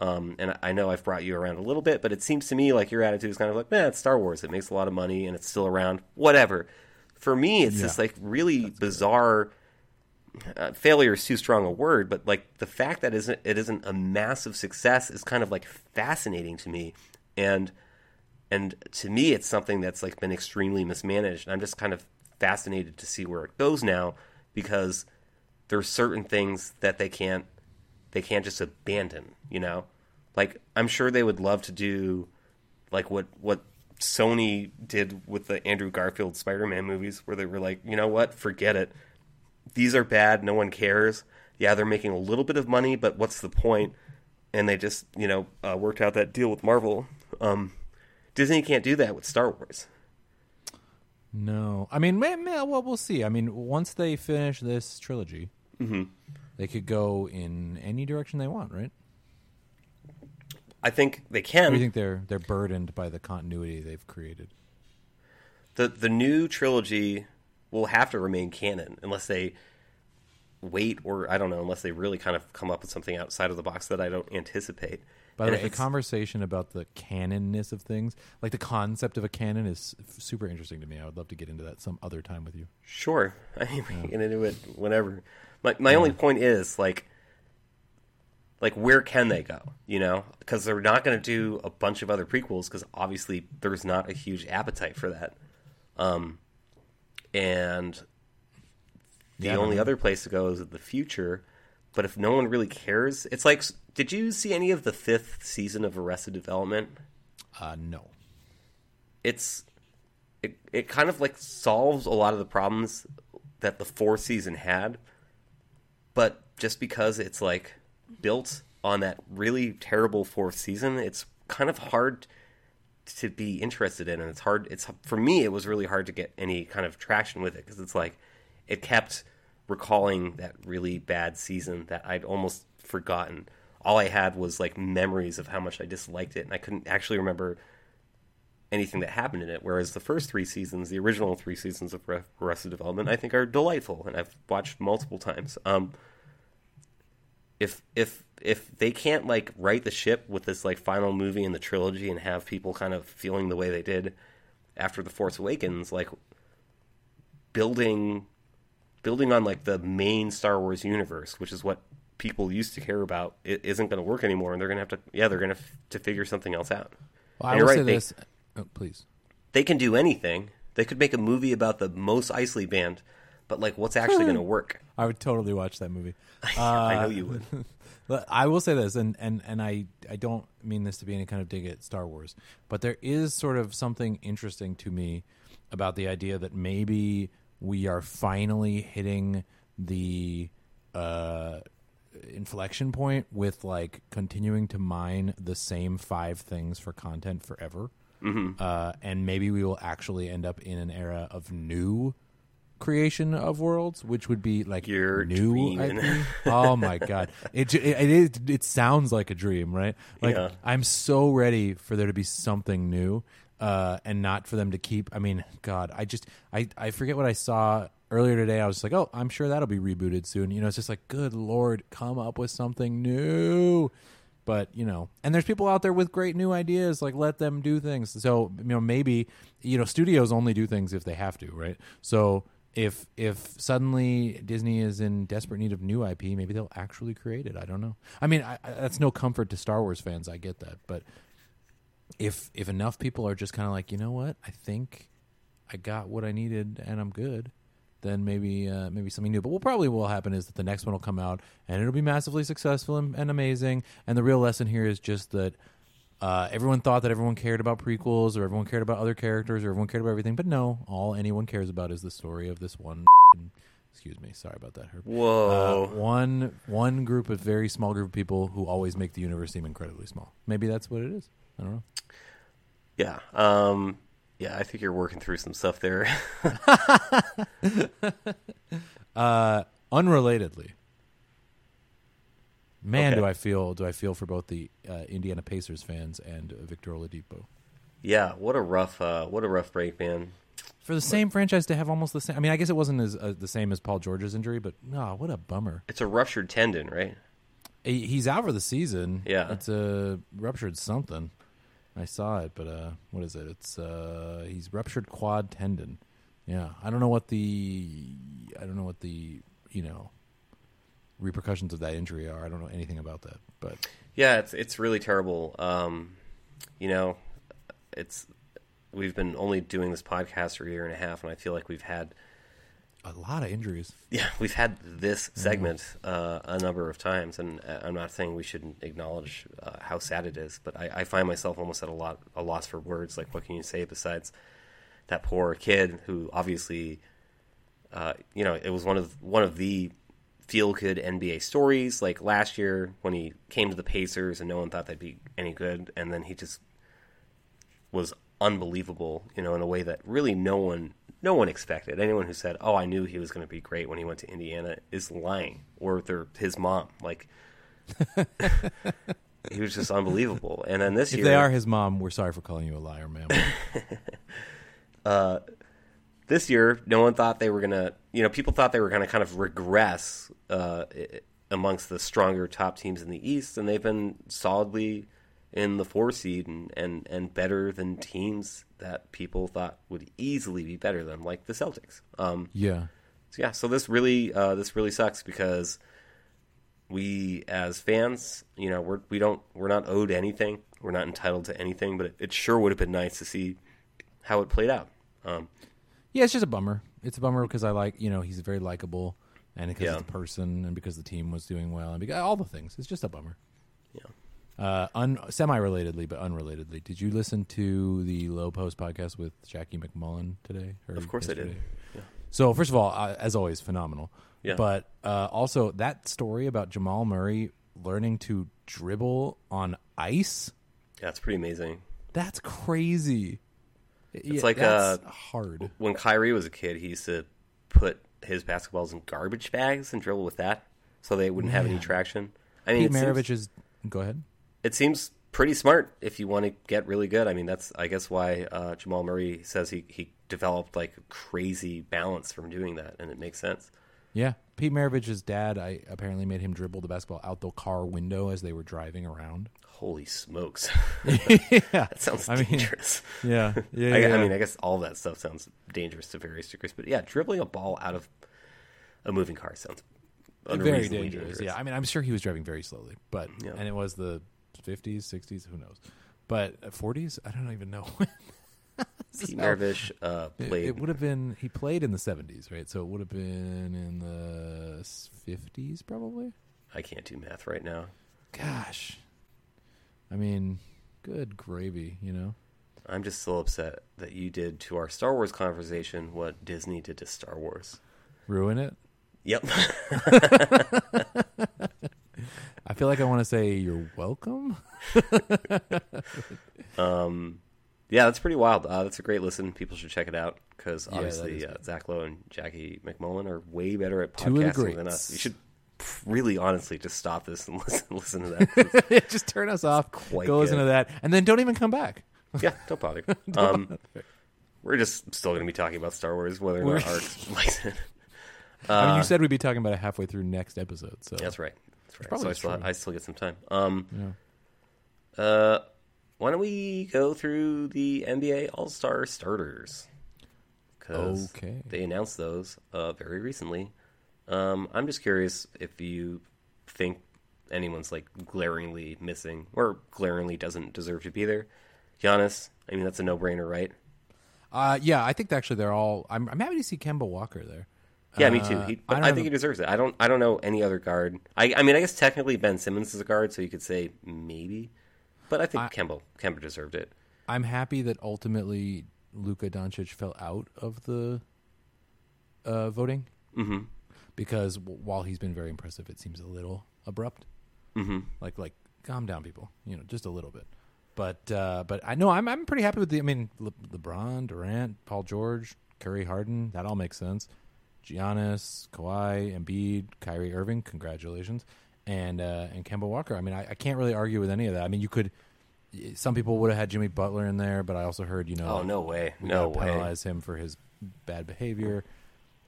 C: Um, and I know I've brought you around a little bit, but it seems to me like your attitude is kind of like, man, it's Star Wars. It makes a lot of money and it's still around. Whatever. For me, it's this like really bizarre uh, failure is too strong a word, but like the fact that isn't it isn't a massive success is kind of like fascinating to me, and and to me it's something that's like been extremely mismanaged. I'm just kind of fascinated to see where it goes now because there's certain things that they can't they can't just abandon. You know, like I'm sure they would love to do like what what Sony did with the Andrew Garfield Spider-Man movies, where they were like, you know what, forget it these are bad. No one cares. Yeah, they're making a little bit of money, but what's the point? And they just, you know, uh, worked out that deal with Marvel. Um, Disney can't do that with Star Wars.
B: No, I mean, man, man, well, we'll see. I mean, once they finish this trilogy,
C: Mm-hmm.
B: They could go in any direction they want, right?
C: I think they can.
B: do you think they're they're burdened by the continuity they've created?
C: the the new trilogy will have to remain canon unless they wait, or I don't know, unless they really kind of come up with something outside of the box that I don't anticipate.
B: By the way, the conversation about the canonness of things, like the concept of a canon, is super interesting to me. I would love to get into that some other time with you.
C: Sure. I mean, we can get into it whenever. My my only point is like, like where can they go? You know, because they're not going to do a bunch of other prequels because obviously there's not a huge appetite for that. Um, and the
B: Yeah,
C: only other place to go is the future. But if no one really cares, it's like, did you see any of the fifth season of Arrested Development?
B: Uh, no.
C: it's it, it kind of like solves a lot of the problems that the fourth season had but just because it's like built on that really terrible fourth season it's kind of hard to be interested in and it's hard it's for me it was really hard to get any kind of traction with it because it's like it kept recalling that really bad season that I'd almost forgotten. All I had was like memories of how much I disliked it, and I couldn't actually remember anything that happened in it. Whereas the first three seasons, the original three seasons of Re- Arrested Development, I think are delightful, and I've watched multiple times. Um, if if if they can't like right the ship with this like final movie in the trilogy and have people kind of feeling the way they did after the Force Awakens, like building building on like the main Star Wars universe, which is what people used to care about, it isn't going to work anymore, and they're going to have to yeah they're going to f- to figure something else out.
B: Well, I
C: And you're
B: say
C: right, they-
B: this. Oh, please.
C: They can do anything. They could make a movie about the Mos Eisley band, but like what's actually going to work?
B: I would totally watch that movie.
C: I know you would.
B: I will say this, and, and, and I, I don't mean this to be any kind of dig at Star Wars, but there is sort of something interesting to me about the idea that maybe we are finally hitting the uh, inflection point with like continuing to mine the same five things for content forever. Mm-hmm. Uh, and maybe we will actually end up in an era of new creation of worlds, which would be like
C: You're
B: new. Oh my god, it, it it is. It sounds like a dream, right? Like
C: Yeah.
B: I'm so ready for there to be something new, uh, and not for them to keep. I mean, God, I just I I forget what I saw earlier today. I was like, oh, I'm sure that'll be rebooted soon. You know, it's just like, good lord, come up with something new. But you know, and there's people out there with great new ideas. Like, let them do things. So you know, maybe you know, studios only do things if they have to, right? So if if suddenly Disney is in desperate need of new IP, maybe they'll actually create it. I don't know. I mean, I, I, that's no comfort to Star Wars fans. I get that, but if if enough people are just kind of like, you know what, I think I got what I needed and I'm good, then maybe uh, maybe something new. But what probably will happen is that the next one will come out and it'll be massively successful and, and amazing. And the real lesson here is just that uh, everyone thought that everyone cared about prequels or everyone cared about other characters or everyone cared about everything, but no, all anyone cares about is the story of this one. Excuse me, sorry about that. Herb.
C: Whoa.
B: Uh, one one group, of very small group of people who always make the universe seem incredibly small. Maybe that's what it is. I don't know.
C: Yeah. Um, yeah, I think you're working through some stuff there.
B: Uh, unrelatedly, man,
C: Okay.
B: do I feel do I feel for both the uh, Indiana Pacers fans and uh, Victor Oladipo
C: yeah, what a rough, uh, what a rough break, man.
B: for the same franchise to have almost the same. I mean, I guess it wasn't as uh, the same as Paul George's injury, but no, what a bummer.
C: It's a ruptured tendon, right?
B: He- He's out for the season.
C: Yeah.
B: it's a ruptured something. I saw it, but uh, what is it? It's uh, he's ruptured quad tendon. Yeah, I don't know what the I don't know what the you know repercussions of that injury are. I don't know anything about that, but
C: Yeah, it's it's really terrible. Um, you know, it's we've been only doing this podcast for a year and a half, and I feel like we've had
B: a lot of injuries.
C: yeah we've had this segment uh, a number of times, and uh, I'm not saying we shouldn't acknowledge uh, how sad it is, but I, I find myself almost at a lot a loss for words. Like, what can you say besides that poor kid who obviously, uh, you know, it was one of one of the feel good NBA stories. Like last year when he came to the Pacers and no one thought they'd be any good, and then he just was unbelievable, you know, in a way that really no one no one expected. Anyone who said, "Oh, I knew he was going to be great when he went to Indiana," is lying, or they're his mom. Like he was just unbelievable. And then this
B: If
C: year,
B: they are his mom, we're sorry for calling you a liar, ma'am.
C: this year, no one thought they were gonna. You know, people thought they were gonna kind of regress uh, amongst the stronger top teams in the East, and they've been solidly in the four seed and, and, and better than teams that people thought would easily be better than, like the Celtics. Um,
B: yeah.
C: so yeah, so this really uh, this really sucks because we as fans, you know, we're we don't we're not owed anything. We're not entitled to anything, but it, it sure would have been nice to see how it played out. Um,
B: Yeah, it's just a bummer. It's a bummer because I like, you know, he's very likable and because
C: Yeah.
B: he's a person and because the team was doing well and because all the things. It's just a bummer.
C: Yeah.
B: Uh, un- semi-relatedly, but unrelatedly, did you listen to the Lowe Post podcast with Jackie MacMullan today?
C: Of course I did. Yeah.
B: So first of all, uh, as always, phenomenal.
C: Yeah.
B: But uh, also that story about Jamal Murray learning to dribble on ice.
C: Yeah, it's pretty amazing.
B: That's crazy. It's
C: like,
B: that's
C: uh,
B: hard.
C: When Kyrie was a kid, he used to put his basketballs in garbage bags and dribble with that, so they wouldn't have any traction. I mean,
B: Pete
C: it seems-
B: Maravich is Go ahead.
C: It seems pretty smart if you want to get really good. I mean, that's I guess why uh, Jamal Murray says he he developed like crazy balance from doing that, and it makes sense.
B: Yeah, Pete Maravich's dad, I apparently made him dribble the basketball out the car window as they were driving around.
C: Holy smokes,
B: yeah,
C: that sounds
B: I mean,
C: dangerous.
B: yeah, yeah.
C: I,
B: yeah.
C: I mean, I guess all that stuff sounds dangerous to various degrees, but yeah, dribbling a ball out of a moving car sounds
B: very
C: unreasonably
B: dangerous. Yeah, I mean, I'm sure he was driving very slowly, but
C: Yeah.
B: and it was the 50s, 60s, who knows? But uh, 40s, I don't even know.
C: Pete Maravich uh,
B: It-
C: played.
B: It, would have been he played in the 70s, right? So it would have been in the 50s, probably.
C: I can't do math right now.
B: Gosh, I mean, good gravy, you know.
C: I'm just still upset that you did to our Star Wars conversation what Disney did to Star Wars.
B: Ruin it.
C: Yep.
B: I feel like I want to say you're welcome.
C: um, yeah, that's pretty wild. Uh, that's a great listen. People should check it out because
B: Yeah,
C: obviously uh. Zach Lowe and Jackie MacMullan are way better at podcasting than us. You should really honestly just stop this and listen listen to that.
B: Just turn us off.
C: quite
B: Go listen to that, and then don't even come back.
C: yeah, don't bother. Um, we're just still going to be talking about Star Wars, whether or not Arcs likes it.
B: I mean,
C: Uh,
B: you said we'd be talking about it halfway through next episode. So
C: That's right. That's right.
B: probably
C: So I still. I still get some time. Um,
B: Yeah.
C: uh, why don't we go through the NBA All Star starters? Because
B: Okay.
C: they announced those uh, very recently. Um, I'm just curious if you think anyone's like glaringly missing or glaringly doesn't deserve to be there. Giannis, I mean that's a no-brainer, right?
B: Uh, yeah, I think actually they're all. I'm, I'm happy to see Kemba Walker there.
C: Yeah, me too.
B: Uh,
C: He,
B: I
C: I, think
B: a-
C: he deserves it. I don't. I don't know any other guard. I, I mean, I guess technically Ben Simmons is a guard, so you could say maybe, but I think
B: I-
C: Kemba Kemba deserved it.
B: I'm happy that ultimately Luka Doncic fell out of the uh, voting
C: hmm
B: because while he's been very impressive, it seems a little abrupt.
C: hmm
B: Like, like calm down, people. You know, just a little bit. But, uh, but I know I'm I'm pretty happy with the. I mean, Le- LeBron, Durant, Paul George, Curry, Harden. That all makes sense. Giannis, Kawhi, Embiid, Kyrie Irving. Congratulations, and uh, and Kemba Walker. I mean, I, I can't really argue with any of that. I mean, you could. Some people would have had Jimmy Butler in there, but I also heard you know.
C: Oh no way! No way!
B: penalize him for his bad behavior.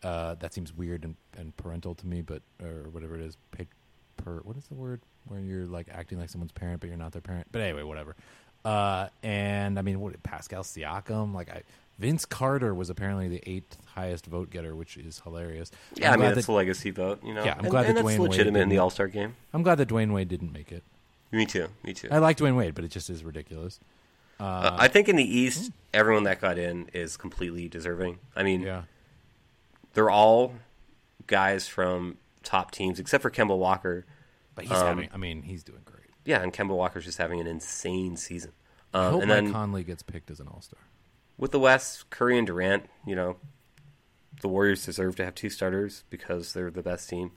B: Uh, that seems weird and, and parental to me, but or whatever it is. Pick per what is the word when you're like acting like someone's parent but you're not their parent? But anyway, whatever. Uh, and I mean, what Pascal Siakam? Like I, Vince Carter was apparently the eighth highest vote getter, which is hilarious.
C: Yeah,
B: I'm
C: I mean that's
B: that,
C: a legacy vote. You know,
B: Yeah, I'm
C: and,
B: glad
C: and
B: that
C: that's
B: Dwyane Wade
C: legitimate in the All Star game.
B: I'm glad that Dwyane Wade didn't make it.
C: Me too. Me too.
B: I like Dwyane Wade, but it just is ridiculous.
C: Uh, I think in the East, everyone that got in is completely deserving. I mean,
B: Yeah,
C: they're all guys from top teams, except for Kemba Walker.
B: but he's
C: Um,
B: having. I mean, he's doing great.
C: Yeah, and Kemba Walker's just having an insane season.
B: I
C: Um,
B: hope
C: and
B: Mike
C: then
B: Conley gets picked as an All Star.
C: With the West, Curry and Durant, you know, the Warriors deserve to have two starters because they're the best team,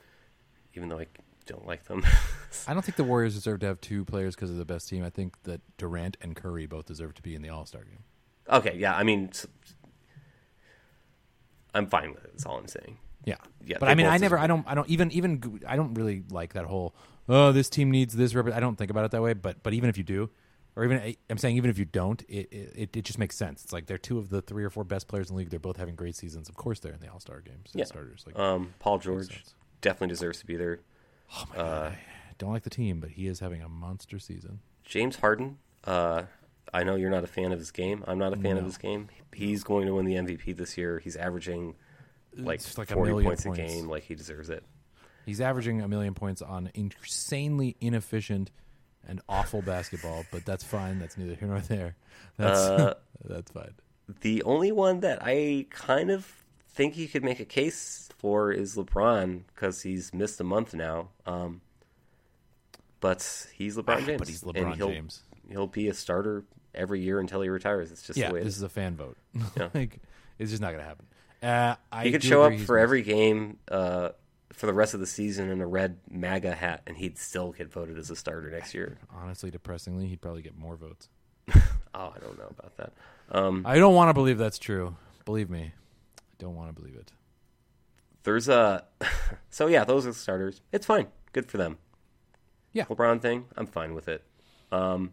C: even though I don't like them.
B: I don't think the Warriors deserve to have two players because they're the best team. I think that Durant and Curry both deserve to be in the All Star game.
C: okay, yeah, I mean, I'm fine with it. That's all I'm saying.
B: Yeah,
C: Yeah,
B: But I mean, I never, I don't, I don't even, even, I don't really like that whole. Oh, this team needs this. rep-" I don't think about it that way. But, but even if you do, or even I'm saying, even if you don't, it, it, it just makes sense. It's like they're two of the three or four best players in the league. They're both having great seasons. Of course, they're in the All Star games.
C: Yeah.
B: starters. Like,
C: Um, Paul George definitely deserves to be there.
B: oh my god, I don't like the team, but he is having a monster season.
C: James Harden. Uh, I know you're not a fan of his game. I'm not a fan of his game. He's going to win the MVP this year. He's averaging like,
B: like a
C: points,
B: points.
C: a game. Like he deserves it.
B: He's averaging a million points on insanely inefficient and awful basketball, but that's fine. That's neither here nor there. That's
C: Uh,
B: that's fine.
C: The only one that I kind of think you could make a case for is LeBron because he's missed a month now. Um, but he's LeBron James.
B: But he's LeBron
C: he'll,
B: James.
C: He'll be a starter every year until he retires. It's just
B: Yeah,
C: the way it
B: this
C: is.
B: is a fan vote.
C: Yeah.
B: like, it's just not going to happen. Uh, I
C: He could show up for
B: missed.
C: every game uh, for the rest of the season in a red MAGA hat, and he'd still get voted as a starter next year.
B: Honestly, depressingly, he'd probably get more votes.
C: Oh, I don't know about that. Um,
B: I don't want to believe that's true. Believe me, I don't want to believe it.
C: there's a so yeah, those are the starters. It's fine. Good for them.
B: Yeah.
C: LeBron thing, I'm fine with it. Um,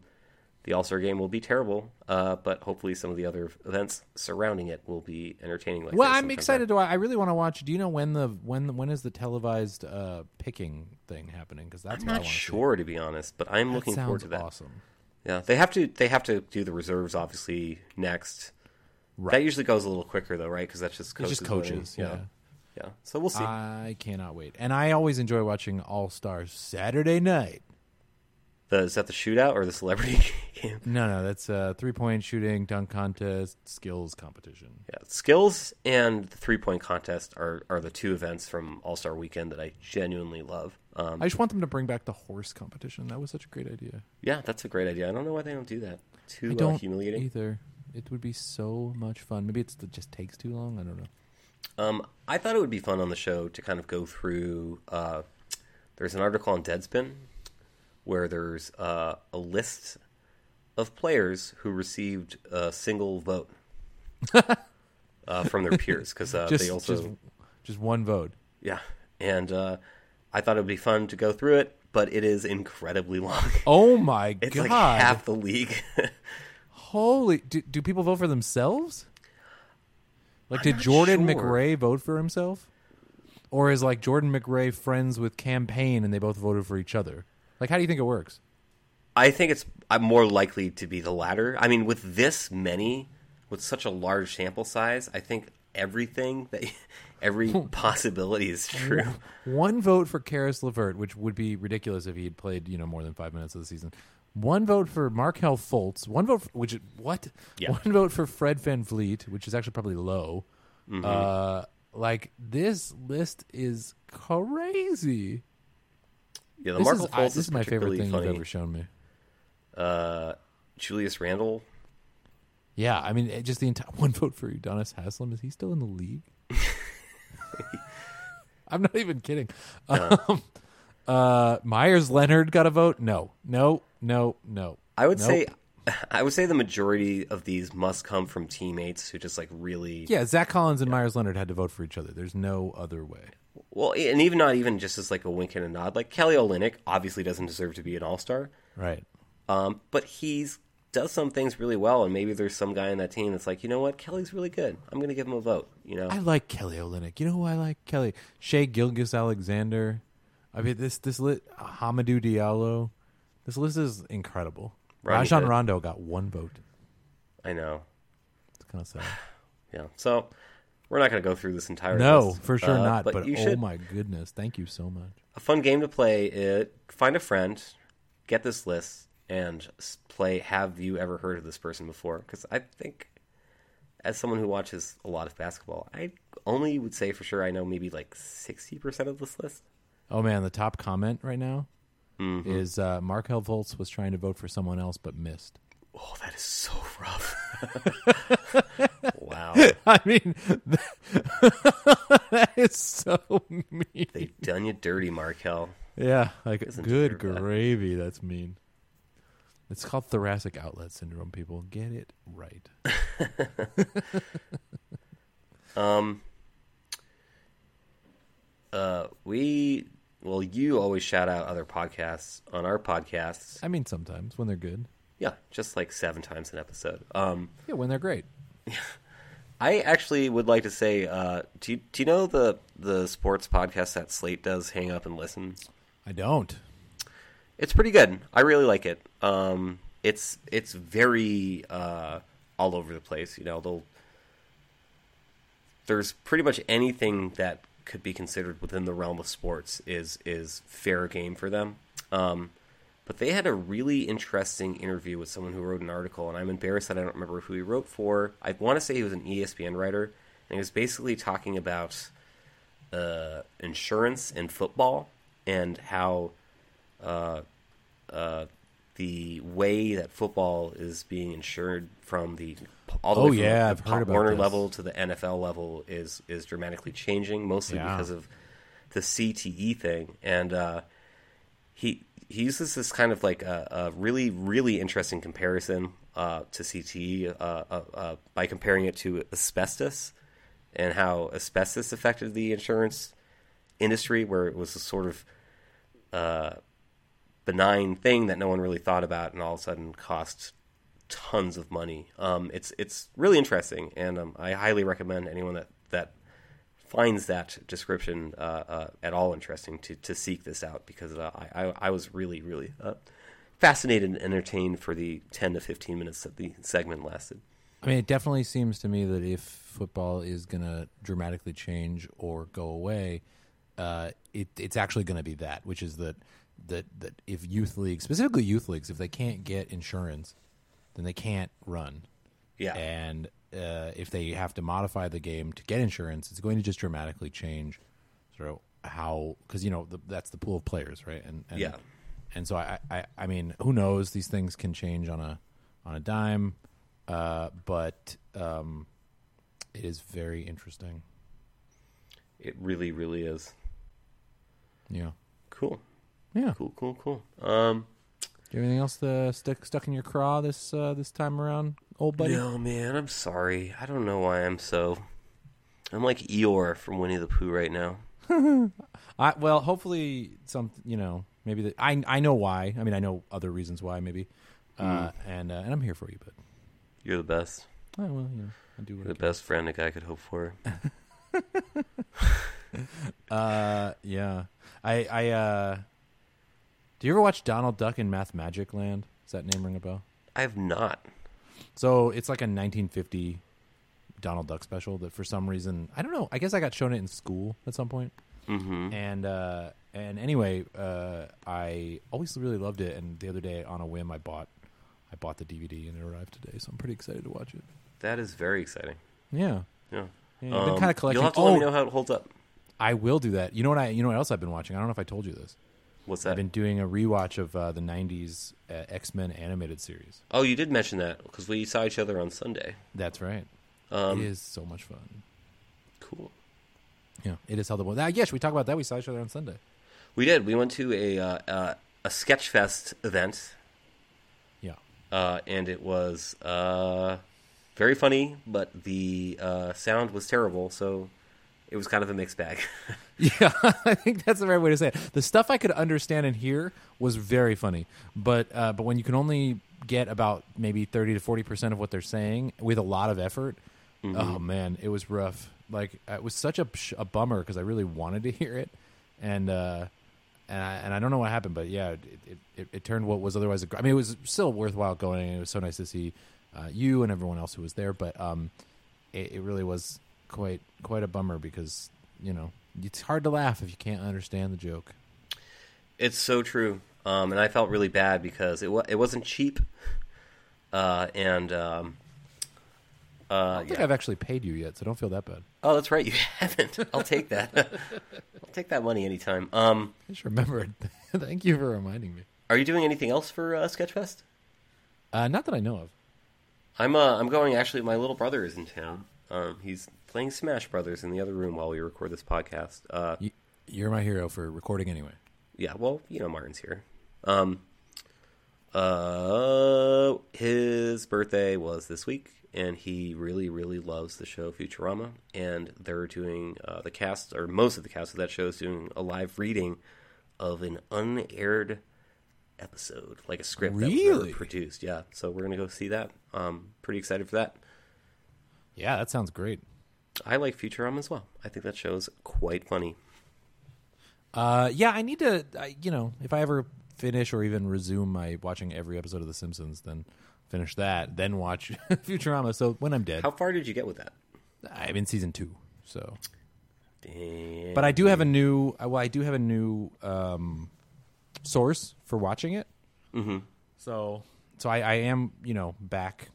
C: the All Star game will be terrible, uh, but hopefully some of the other events surrounding it will be entertaining. Like
B: Well, I'm excited to. I really want to watch. Do you know when the when when is the televised uh, picking thing happening? Because that's
C: I'm not sure to be honest, but I'm
B: That
C: looking forward to that.
B: Awesome.
C: Yeah, they have to. They have to do the reserves obviously next.
B: Right.
C: That usually goes a little quicker though, right? Because that's just
B: It's
C: coaches.
B: just
C: voting.
B: coaches. Yeah.
C: yeah. So we'll see.
B: I cannot wait, and I always enjoy watching All Stars Saturday night.
C: The, is that the shootout or the celebrity game?
B: No, no, that's uh, three point shooting, dunk contest, skills competition.
C: Yeah, skills and the three point contest are, are the two events from All Star Weekend that I genuinely love. Um,
B: I just want them to bring back the horse competition. That was such a great idea.
C: yeah, that's a great idea. I don't know why they don't do that. Too
B: I
C: uh,
B: don't
C: humiliating.
B: either. It would be so much fun. Maybe it's it just takes too long. I don't know.
C: Um, I thought it would be fun on the show to kind of go through. Uh, there's an article on Deadspin where there's uh, a list of players who received a single vote uh, from their peers because uh, they also
B: just just one vote.
C: yeah, and uh, I thought it would be fun to go through it, but it is incredibly long.
B: Oh my
C: It's
B: god!
C: like half the league.
B: Holy! Do, do people vote for themselves? Like,
C: I'm
B: did Jordan
C: sure.
B: McRae vote for himself, or is like Jordan McRae friends with campaign and they both voted for each other? Like, how do you think it works?
C: I think it's I'm more likely to be the latter. I mean, with this many, with such a large sample size, I think everything that every possibility is true.
B: One vote for Caris LeVert, which would be ridiculous if he had played, you know, more than five minutes of the season. One vote for Markelle Fultz. One vote, for, which is- what?
C: Yeah.
B: One vote for Fred VanVleet, which is actually probably low.
C: Mm-hmm.
B: Uh, like this list is crazy.
C: Yeah, the
B: This
C: Markelle
B: is, I- this is my favorite thing
C: funny.
B: you've ever shown me.
C: Uh, Julius Randle.
B: Yeah, I mean, just the entire one vote for Udonis Haslem. Is he still in the league? I'm not even kidding. Um, uh, Meyers Leonard got a vote. No, no, no, no.
C: I would
B: Nope.
C: say, I would say the majority of these must come from teammates who just like really.
B: Yeah, Zach Collins and Meyers Leonard had to vote for each other. There's no other way.
C: Well, and even not even just as like a wink and a nod. Like Kelly Olynyk obviously doesn't deserve to be an All Star,
B: Right.
C: um, but he's does some things really well, and maybe there's some guy in that team that's like, you know what, Kelly's really good. I'm going to give him a vote. You know,
B: I like Kelly Olynyk. You know who I like? Kelly Shai Gilgeous-Alexander. I mean this this lit Hamidou Diallo. This list is incredible.
C: Rodney
B: Rajon
C: Hood.
B: Rondo got one vote.
C: I know.
B: It's kind of sad.
C: Yeah. So we're not going to go through this entire. List.
B: No,
C: list,
B: for sure
C: uh,
B: not. But,
C: you
B: oh
C: should.
B: my goodness, thank you so much.
C: a fun game to play. It find a friend, get this list, and play. Have you ever heard of this person before? Because I think, as someone who watches a lot of basketball, I only would say for sure I know maybe like sixty percent of this list.
B: Oh man, the top comment right now
C: Mm-hmm.
B: is uh, Markelle Fultz was trying to vote for someone else but missed.
C: Oh, that is so rough. wow,
B: I mean, that is so mean.
C: they done you dirty, Markelle.
B: Yeah, like
C: Doesn't
B: good
C: deserve that.
B: gravy. That's mean. It's called thoracic outlet syndrome. People get it right.
C: Um. Uh, we well, you always shout out other podcasts on our podcasts.
B: I mean, sometimes when they're good.
C: Yeah, just like seven times an episode. Um,
B: Yeah, when they're great.
C: I actually would like to say, uh, do you, do you know the the sports podcast that Slate does? Hang up and listen.
B: I don't.
C: It's pretty good. I really like it. Um, it's it's very uh, all over the place. You know, they'll there's pretty much anything that could be considered within the realm of sports is is fair game for them. Um, but they had a really interesting interview with someone who wrote an article, and I'm embarrassed that I don't remember who he wrote for. I want to say he was an ESPN writer, and he was basically talking about uh, insurance in football and how uh, uh, the way that football is being insured from the all the
B: Oh,
C: way from
B: yeah,
C: the
B: about
C: Warner
B: this.
C: level to the NFL level is is dramatically changing, mostly
B: Yeah.
C: because of the CTE thing. And uh, he he uses this kind of like a, a really really interesting comparison uh, to CTE uh, uh, uh, by comparing it to asbestos and how asbestos affected the insurance industry, where it was a sort of uh, benign thing that no one really thought about, and all of a sudden cost tons of money. Um, it's it's really interesting, and um, I highly recommend anyone that that finds that description uh, uh, at all interesting to, to seek this out because uh, I, I I was really really uh, fascinated and entertained for the ten to fifteen minutes that the segment lasted.
B: I mean, it definitely seems to me that if football is going to dramatically change or go away, uh, it, it's actually going to be that, which is that that that if youth leagues, specifically youth leagues, if they can't get insurance, then they can't run.
C: Yeah,
B: And uh, if they have to modify the game to get insurance, it's going to just dramatically change sort of how because you know the, that's the pool of players, right? And, and
C: Yeah.
B: and so I, I I mean, who knows? These things can change on a on a dime, uh, but um, it is very interesting.
C: it really really is
B: Yeah,
C: cool,
B: yeah.
C: cool, cool, cool. Um,
B: Do you have anything else to stuck stuck in your craw this uh, this time around, old buddy?
C: No, man, I'm sorry. I don't know why I'm so. I'm like Eeyore from Winnie the Pooh right now.
B: I, well, hopefully, some you know maybe the, I I know why. I mean, I know other reasons why maybe, uh, and uh, and I'm here for you. But
C: You're the best.
B: oh, well, you know, I do what
C: the best friend a guy could hope for.
B: Uh, yeah. I I uh, do you ever watch Donald Duck in Mathmagic Land? Does that name ring a bell?
C: I have not.
B: So it's like a 1950 Donald Duck special that for some reason I don't know. I guess I got shown it in school at some point.
C: Mm-hmm.
B: and uh, and anyway, uh, I always really loved it. And the other day, on a whim, I bought I bought the DVD and it arrived today, so I'm pretty excited to watch it.
C: That is very exciting.
B: Yeah,
C: Yeah.
B: yeah I've been
C: Um,
B: kind of collecting.
C: You'll have to
B: oh,
C: let me know how it holds up.
B: I will do that. You know what? I you know what else I've been watching? I don't know if I told you this.
C: What's
B: I've been doing a rewatch of uh, the '90s uh, X Men animated series.
C: Oh, you did mention that because we saw each other on Sunday.
B: That's right.
C: Um,
B: it is so much fun.
C: Cool.
B: Yeah, it is held up. Ah, yes, we talked about that. We saw each other on Sunday.
C: We did. We went to a uh, uh, a Sketchfest event,
B: Yeah.
C: uh, and it was uh, very funny, but the uh, sound was terrible. So it was kind of a mixed bag.
B: Yeah, I think that's the right way to say it. The stuff I could understand and hear was very funny, but uh, but when you can only get about maybe thirty to forty percent of what they're saying with a lot of effort, oh man, it was rough. Like it was such a a bummer because I really wanted to hear it, and uh, and I, and I don't know what happened, but yeah, it it, it, it turned what was otherwise. A, I mean, it was still worthwhile going. It was so nice to see uh, you and everyone else who was there, but um, it, it really was quite quite a bummer because you know it's hard to laugh if you can't understand the joke.
C: It's so true, um, and I felt really bad because it wa- it wasn't cheap, uh, and um,
B: I
C: uh,
B: don't think
C: yeah.
B: I've actually paid you yet, so don't feel that bad.
C: Oh, that's right, you haven't. I'll take that. I'll take that money anytime. Um,
B: I just remembered. Thank you for reminding me.
C: are you doing anything else for uh, Sketchfest?
B: Uh, not that I know of.
C: I'm uh, I'm going. Actually, my little brother is in town. Um, he's playing Smash Brothers in the other room while we record this podcast. Uh,
B: You, you're my hero for recording anyway.
C: yeah, well, you know, Martin's here. Um, uh, his birthday was this week, and he really, really loves the show Futurama. And they're doing uh, the cast, or most of the cast of that show is doing a live reading of an unaired episode, like a script that was
B: Really?
C: produced. Yeah, so we're gonna go see that. Um, pretty excited for that.
B: Yeah, that sounds great.
C: I like Futurama as well. I think that show's quite funny.
B: Uh, yeah, I need to. I, you know, if I ever finish or even resume my watching every episode of The Simpsons, then finish that, then watch Futurama. So when I'm dead,
C: How far did you get with that?
B: I'm in season two. So,
C: Damn.
B: but I do have a new. uh, Well, I do have a new um, source for watching it.
C: Mhm.
B: So, so I, I am, you know, back,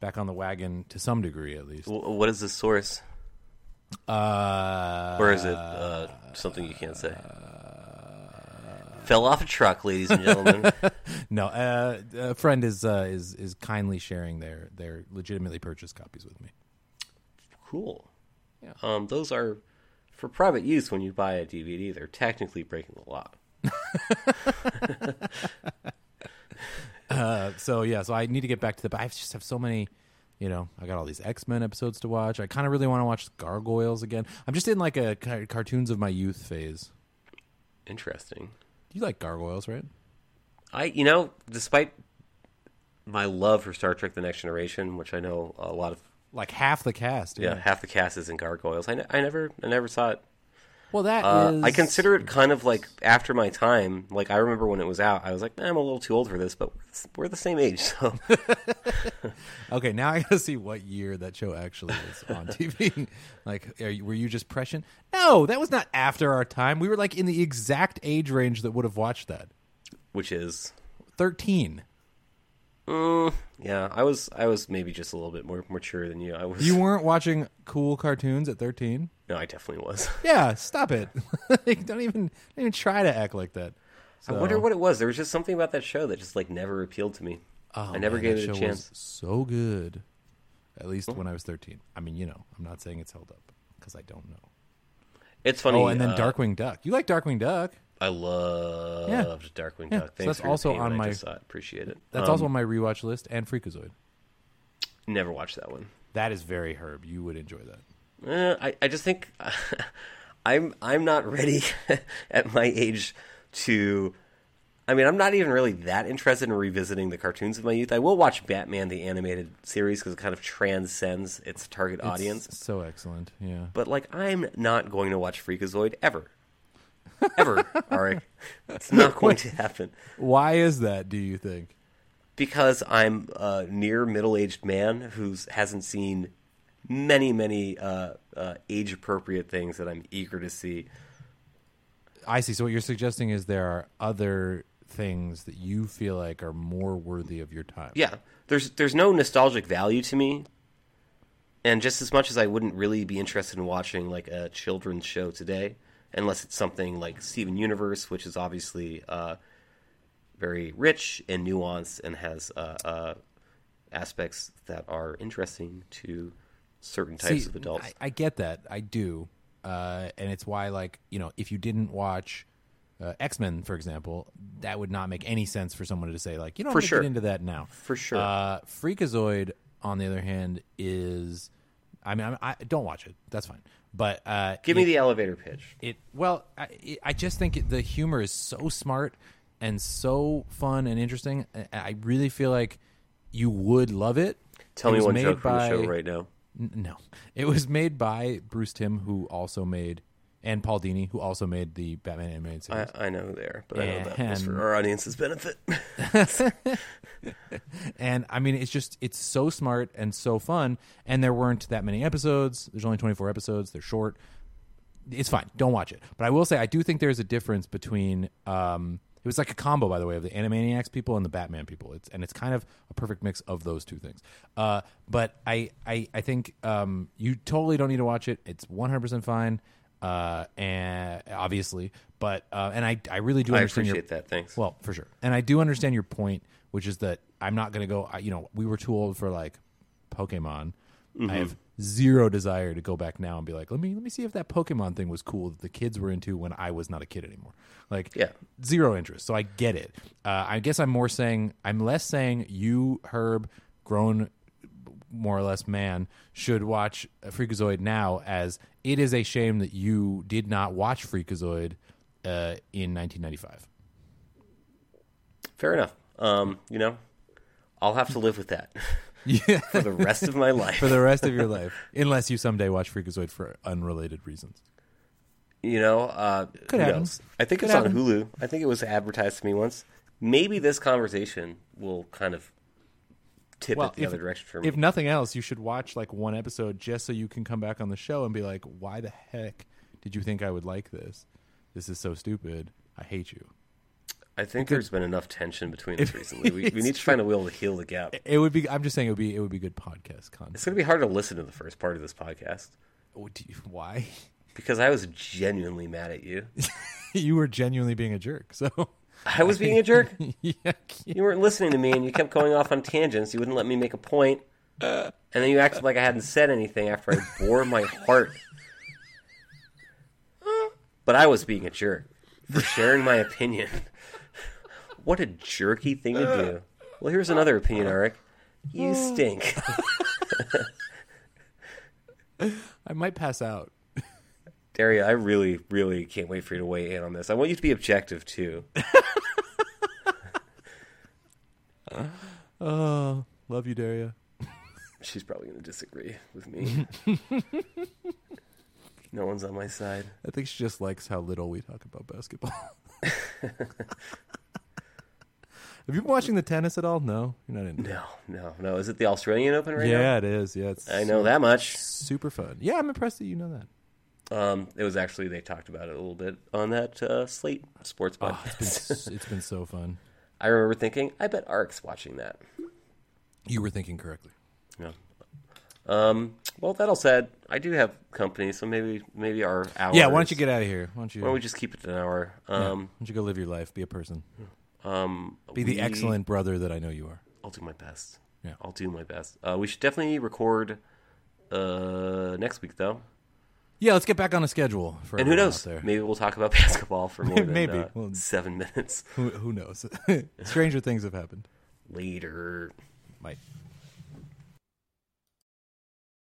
B: back on the wagon to some degree at least.
C: Wh- what is the source?
B: Uh,
C: Or is it uh, something you can't say? Fell off a truck, ladies and gentlemen.
B: no, uh, a friend is uh, is is kindly sharing their their legitimately purchased copies with me.
C: cool.
B: Yeah.
C: Um, those are for private use. When you buy a DVD, they're technically breaking the law.
B: Uh, so yeah, so I need to get back to the. But I just have so many. You know, I got all these X Men episodes to watch. I kind of really want to watch Gargoyles again. I'm just in like a ca- cartoons of my youth phase.
C: Interesting.
B: You like Gargoyles, right?
C: I, you know, despite my love for Star Trek: The Next Generation, which I know a lot of,
B: Like half the cast.
C: yeah, half the cast is in Gargoyles. I, ne- I never, I never saw it.
B: Well, that
C: Uh,
B: is-
C: I consider it kind of like after my time. Like I remember when it was out, I was like, eh, I'm a little too old for this, but we're the same age, so
B: Okay, now I gotta see what year that show actually was on TV. like, are you, were you just prescient? No, that was not after our time. We were like in the exact age range that would have watched that.
C: which is,
B: Thirteen.
C: yeah, I was, I was maybe just a little bit more mature than you. I was,
B: You weren't watching cool cartoons at thirteen.
C: No, I definitely was.
B: Yeah, stop it. Like, don't even don't even try to act like that.
C: I wonder what it was. There was just something about that show that just like never appealed to me.
B: Oh,
C: I never
B: man,
C: gave it a chance.
B: Was so good, at least when I was thirteen. I mean, you know, I'm not saying it's held up because I don't know.
C: It's funny.
B: oh, and then
C: uh,
B: Darkwing Duck. You like Darkwing Duck?
C: I loved
B: Yeah.
C: Darkwing
B: Yeah,
C: Duck.
B: so that's
C: for
B: also on my-
C: it. Appreciate it.
B: That's
C: Um,
B: also on my rewatch list. And Freakazoid.
C: never watched that one.
B: That is very herb. You would enjoy that.
C: Eh, I, I just think I'm I'm not ready at my age to. I mean, I'm not even really that interested in revisiting the cartoons of my youth. I will watch Batman the animated series because it kind of transcends its target audience.
B: So excellent. Yeah.
C: But like, I'm not going to watch Freakazoid ever, ever. Arik, it's not going to happen
B: Why is that? Do you think?
C: because I'm a near middle-aged man who hasn't seen many, many uh, uh, age-appropriate things that I'm eager to see.
B: I see. So what you're suggesting is there are other things that you feel like are more worthy of your time.
C: Yeah, there's there's no nostalgic value to me, and just as much as I wouldn't really be interested in watching like a children's show today, unless it's something like Steven Universe, which is obviously uh, very rich and nuanced and has uh, uh, aspects that are interesting to certain types
B: See,
C: of adults.
B: I, I get that. I do. Uh, and it's why, like, you know, if you didn't watch uh, X Men, for example, that would not make any sense for someone to say, like, you know,
C: For sure.
B: get into that now.
C: For sure.
B: Uh, Freakazoid, on the other hand, is. I mean, I, I don't watch it. That's fine. But uh,
C: Give me the elevator pitch.
B: it well I, it- I just think it- the humor is so smart and so fun and interesting I- i really feel like you would love it
C: Tell
B: It
C: me one
B: made
C: joke from the show right now.
B: N- no it was made by bruce timm who also made and paul dini who also made the batman animated series
C: I, I know there, but I know that was for our audience's benefit.
B: and I mean, it's just it's so smart and so fun. And there weren't that many episodes. There's only 24 episodes. They're short. It's fine. Don't watch it. But I will say I do think there's a difference between. Um, it was like a combo, by the way, of the Animaniacs people and the Batman people. It's and it's kind of a perfect mix of those two things. Uh, but I I, I think um, you totally don't need to watch it. It's 100 percent fine. Uh, and obviously, but uh, and I I really do
C: I
B: understand your-
C: appreciate that. Thanks.
B: well, for sure. And I do understand your point, which is that I'm not going to go, I, you know, we were too old for like Pokemon.
C: Mm-hmm.
B: I have zero desire to go back now and be like, let me let me see if that Pokemon thing was cool that the kids were into when I was not a kid anymore. Like,
C: Yeah.
B: zero interest. So I get it. Uh, I guess I'm more saying, I'm less saying you, Herb, grown more or less man should watch Freakazoid now as it is a shame that you did not watch Freakazoid uh, in 1995.
C: Fair enough. Um, you know, I'll have to live with that
B: Yeah.
C: for the rest of my life.
B: for the rest of your life, unless you someday watch Freakazoid for unrelated reasons.
C: you know, uh,
B: Could
C: who
B: happen.
C: knows? I think
B: Could
C: it's on. Hulu. I think it was advertised to me once. Maybe this conversation will kind of tip it the
B: if,
C: other direction for me.
B: if nothing else, you should watch like one episode just so you can come back on the show and be like, "Why the heck did you think I would like this? This is so stupid. I hate you."
C: I think there's been enough tension between us recently. We, we need to find a way to heal the gap.
B: It would be. I'm just saying it would be. It would be good podcast content.
C: It's going to be hard to listen to the first part of this podcast
B: Oh, do you- Why?
C: because I was genuinely mad at you.
B: you were genuinely being a jerk. So
C: I was being a jerk.
B: yeah,
C: You weren't listening to me, and you kept going off on tangents. You wouldn't let me make a point. point, and then you acted like I hadn't said anything after I bore my heart. But I was being a jerk for sharing my opinion. What a jerky thing to do. Well, here's another opinion, Eric. You oh. stink.
B: I might pass out.
C: Daria, I really, really can't wait for you to weigh in on this. I want you to be objective too.
B: Oh, love you, Daria.
C: She's probably going to disagree with me. no one's on my side.
B: I think she just likes how little we talk about basketball. Have you been watching the tennis at all? No, you're not into.
C: No, no, no. Is it the Australian Open right
B: yeah, it is. Yeah, it's?
C: I know that much.
B: super fun. Yeah, I'm impressed that you know that.
C: Um, it was actually they talked about it a little bit on that uh, Slate Sports
B: Oh,
C: podcast.
B: it's been it's been so fun.
C: I remember thinking, I bet Ark's watching that.
B: You were thinking correctly.
C: Yeah. Um, well, that all said, I do have company, so maybe maybe our hour.
B: Yeah, why don't you get out of here? Why don't you?
C: Why don't we just keep it an hour?
B: yeah,
C: Um,
B: why don't you go live your life? Be a person.
C: Um,
B: Be the
C: we-
B: excellent brother that I know you are.
C: I'll do my best.
B: Yeah.
C: I'll do my best. Uh, we should definitely record uh, next week, though.
B: Yeah, let's get back on a schedule. For
C: And who knows? Maybe we'll talk about basketball for more than
B: Maybe.
C: uh,
B: Well-
C: seven minutes
B: Who, who knows? Stranger things have happened.
C: later.
B: Might.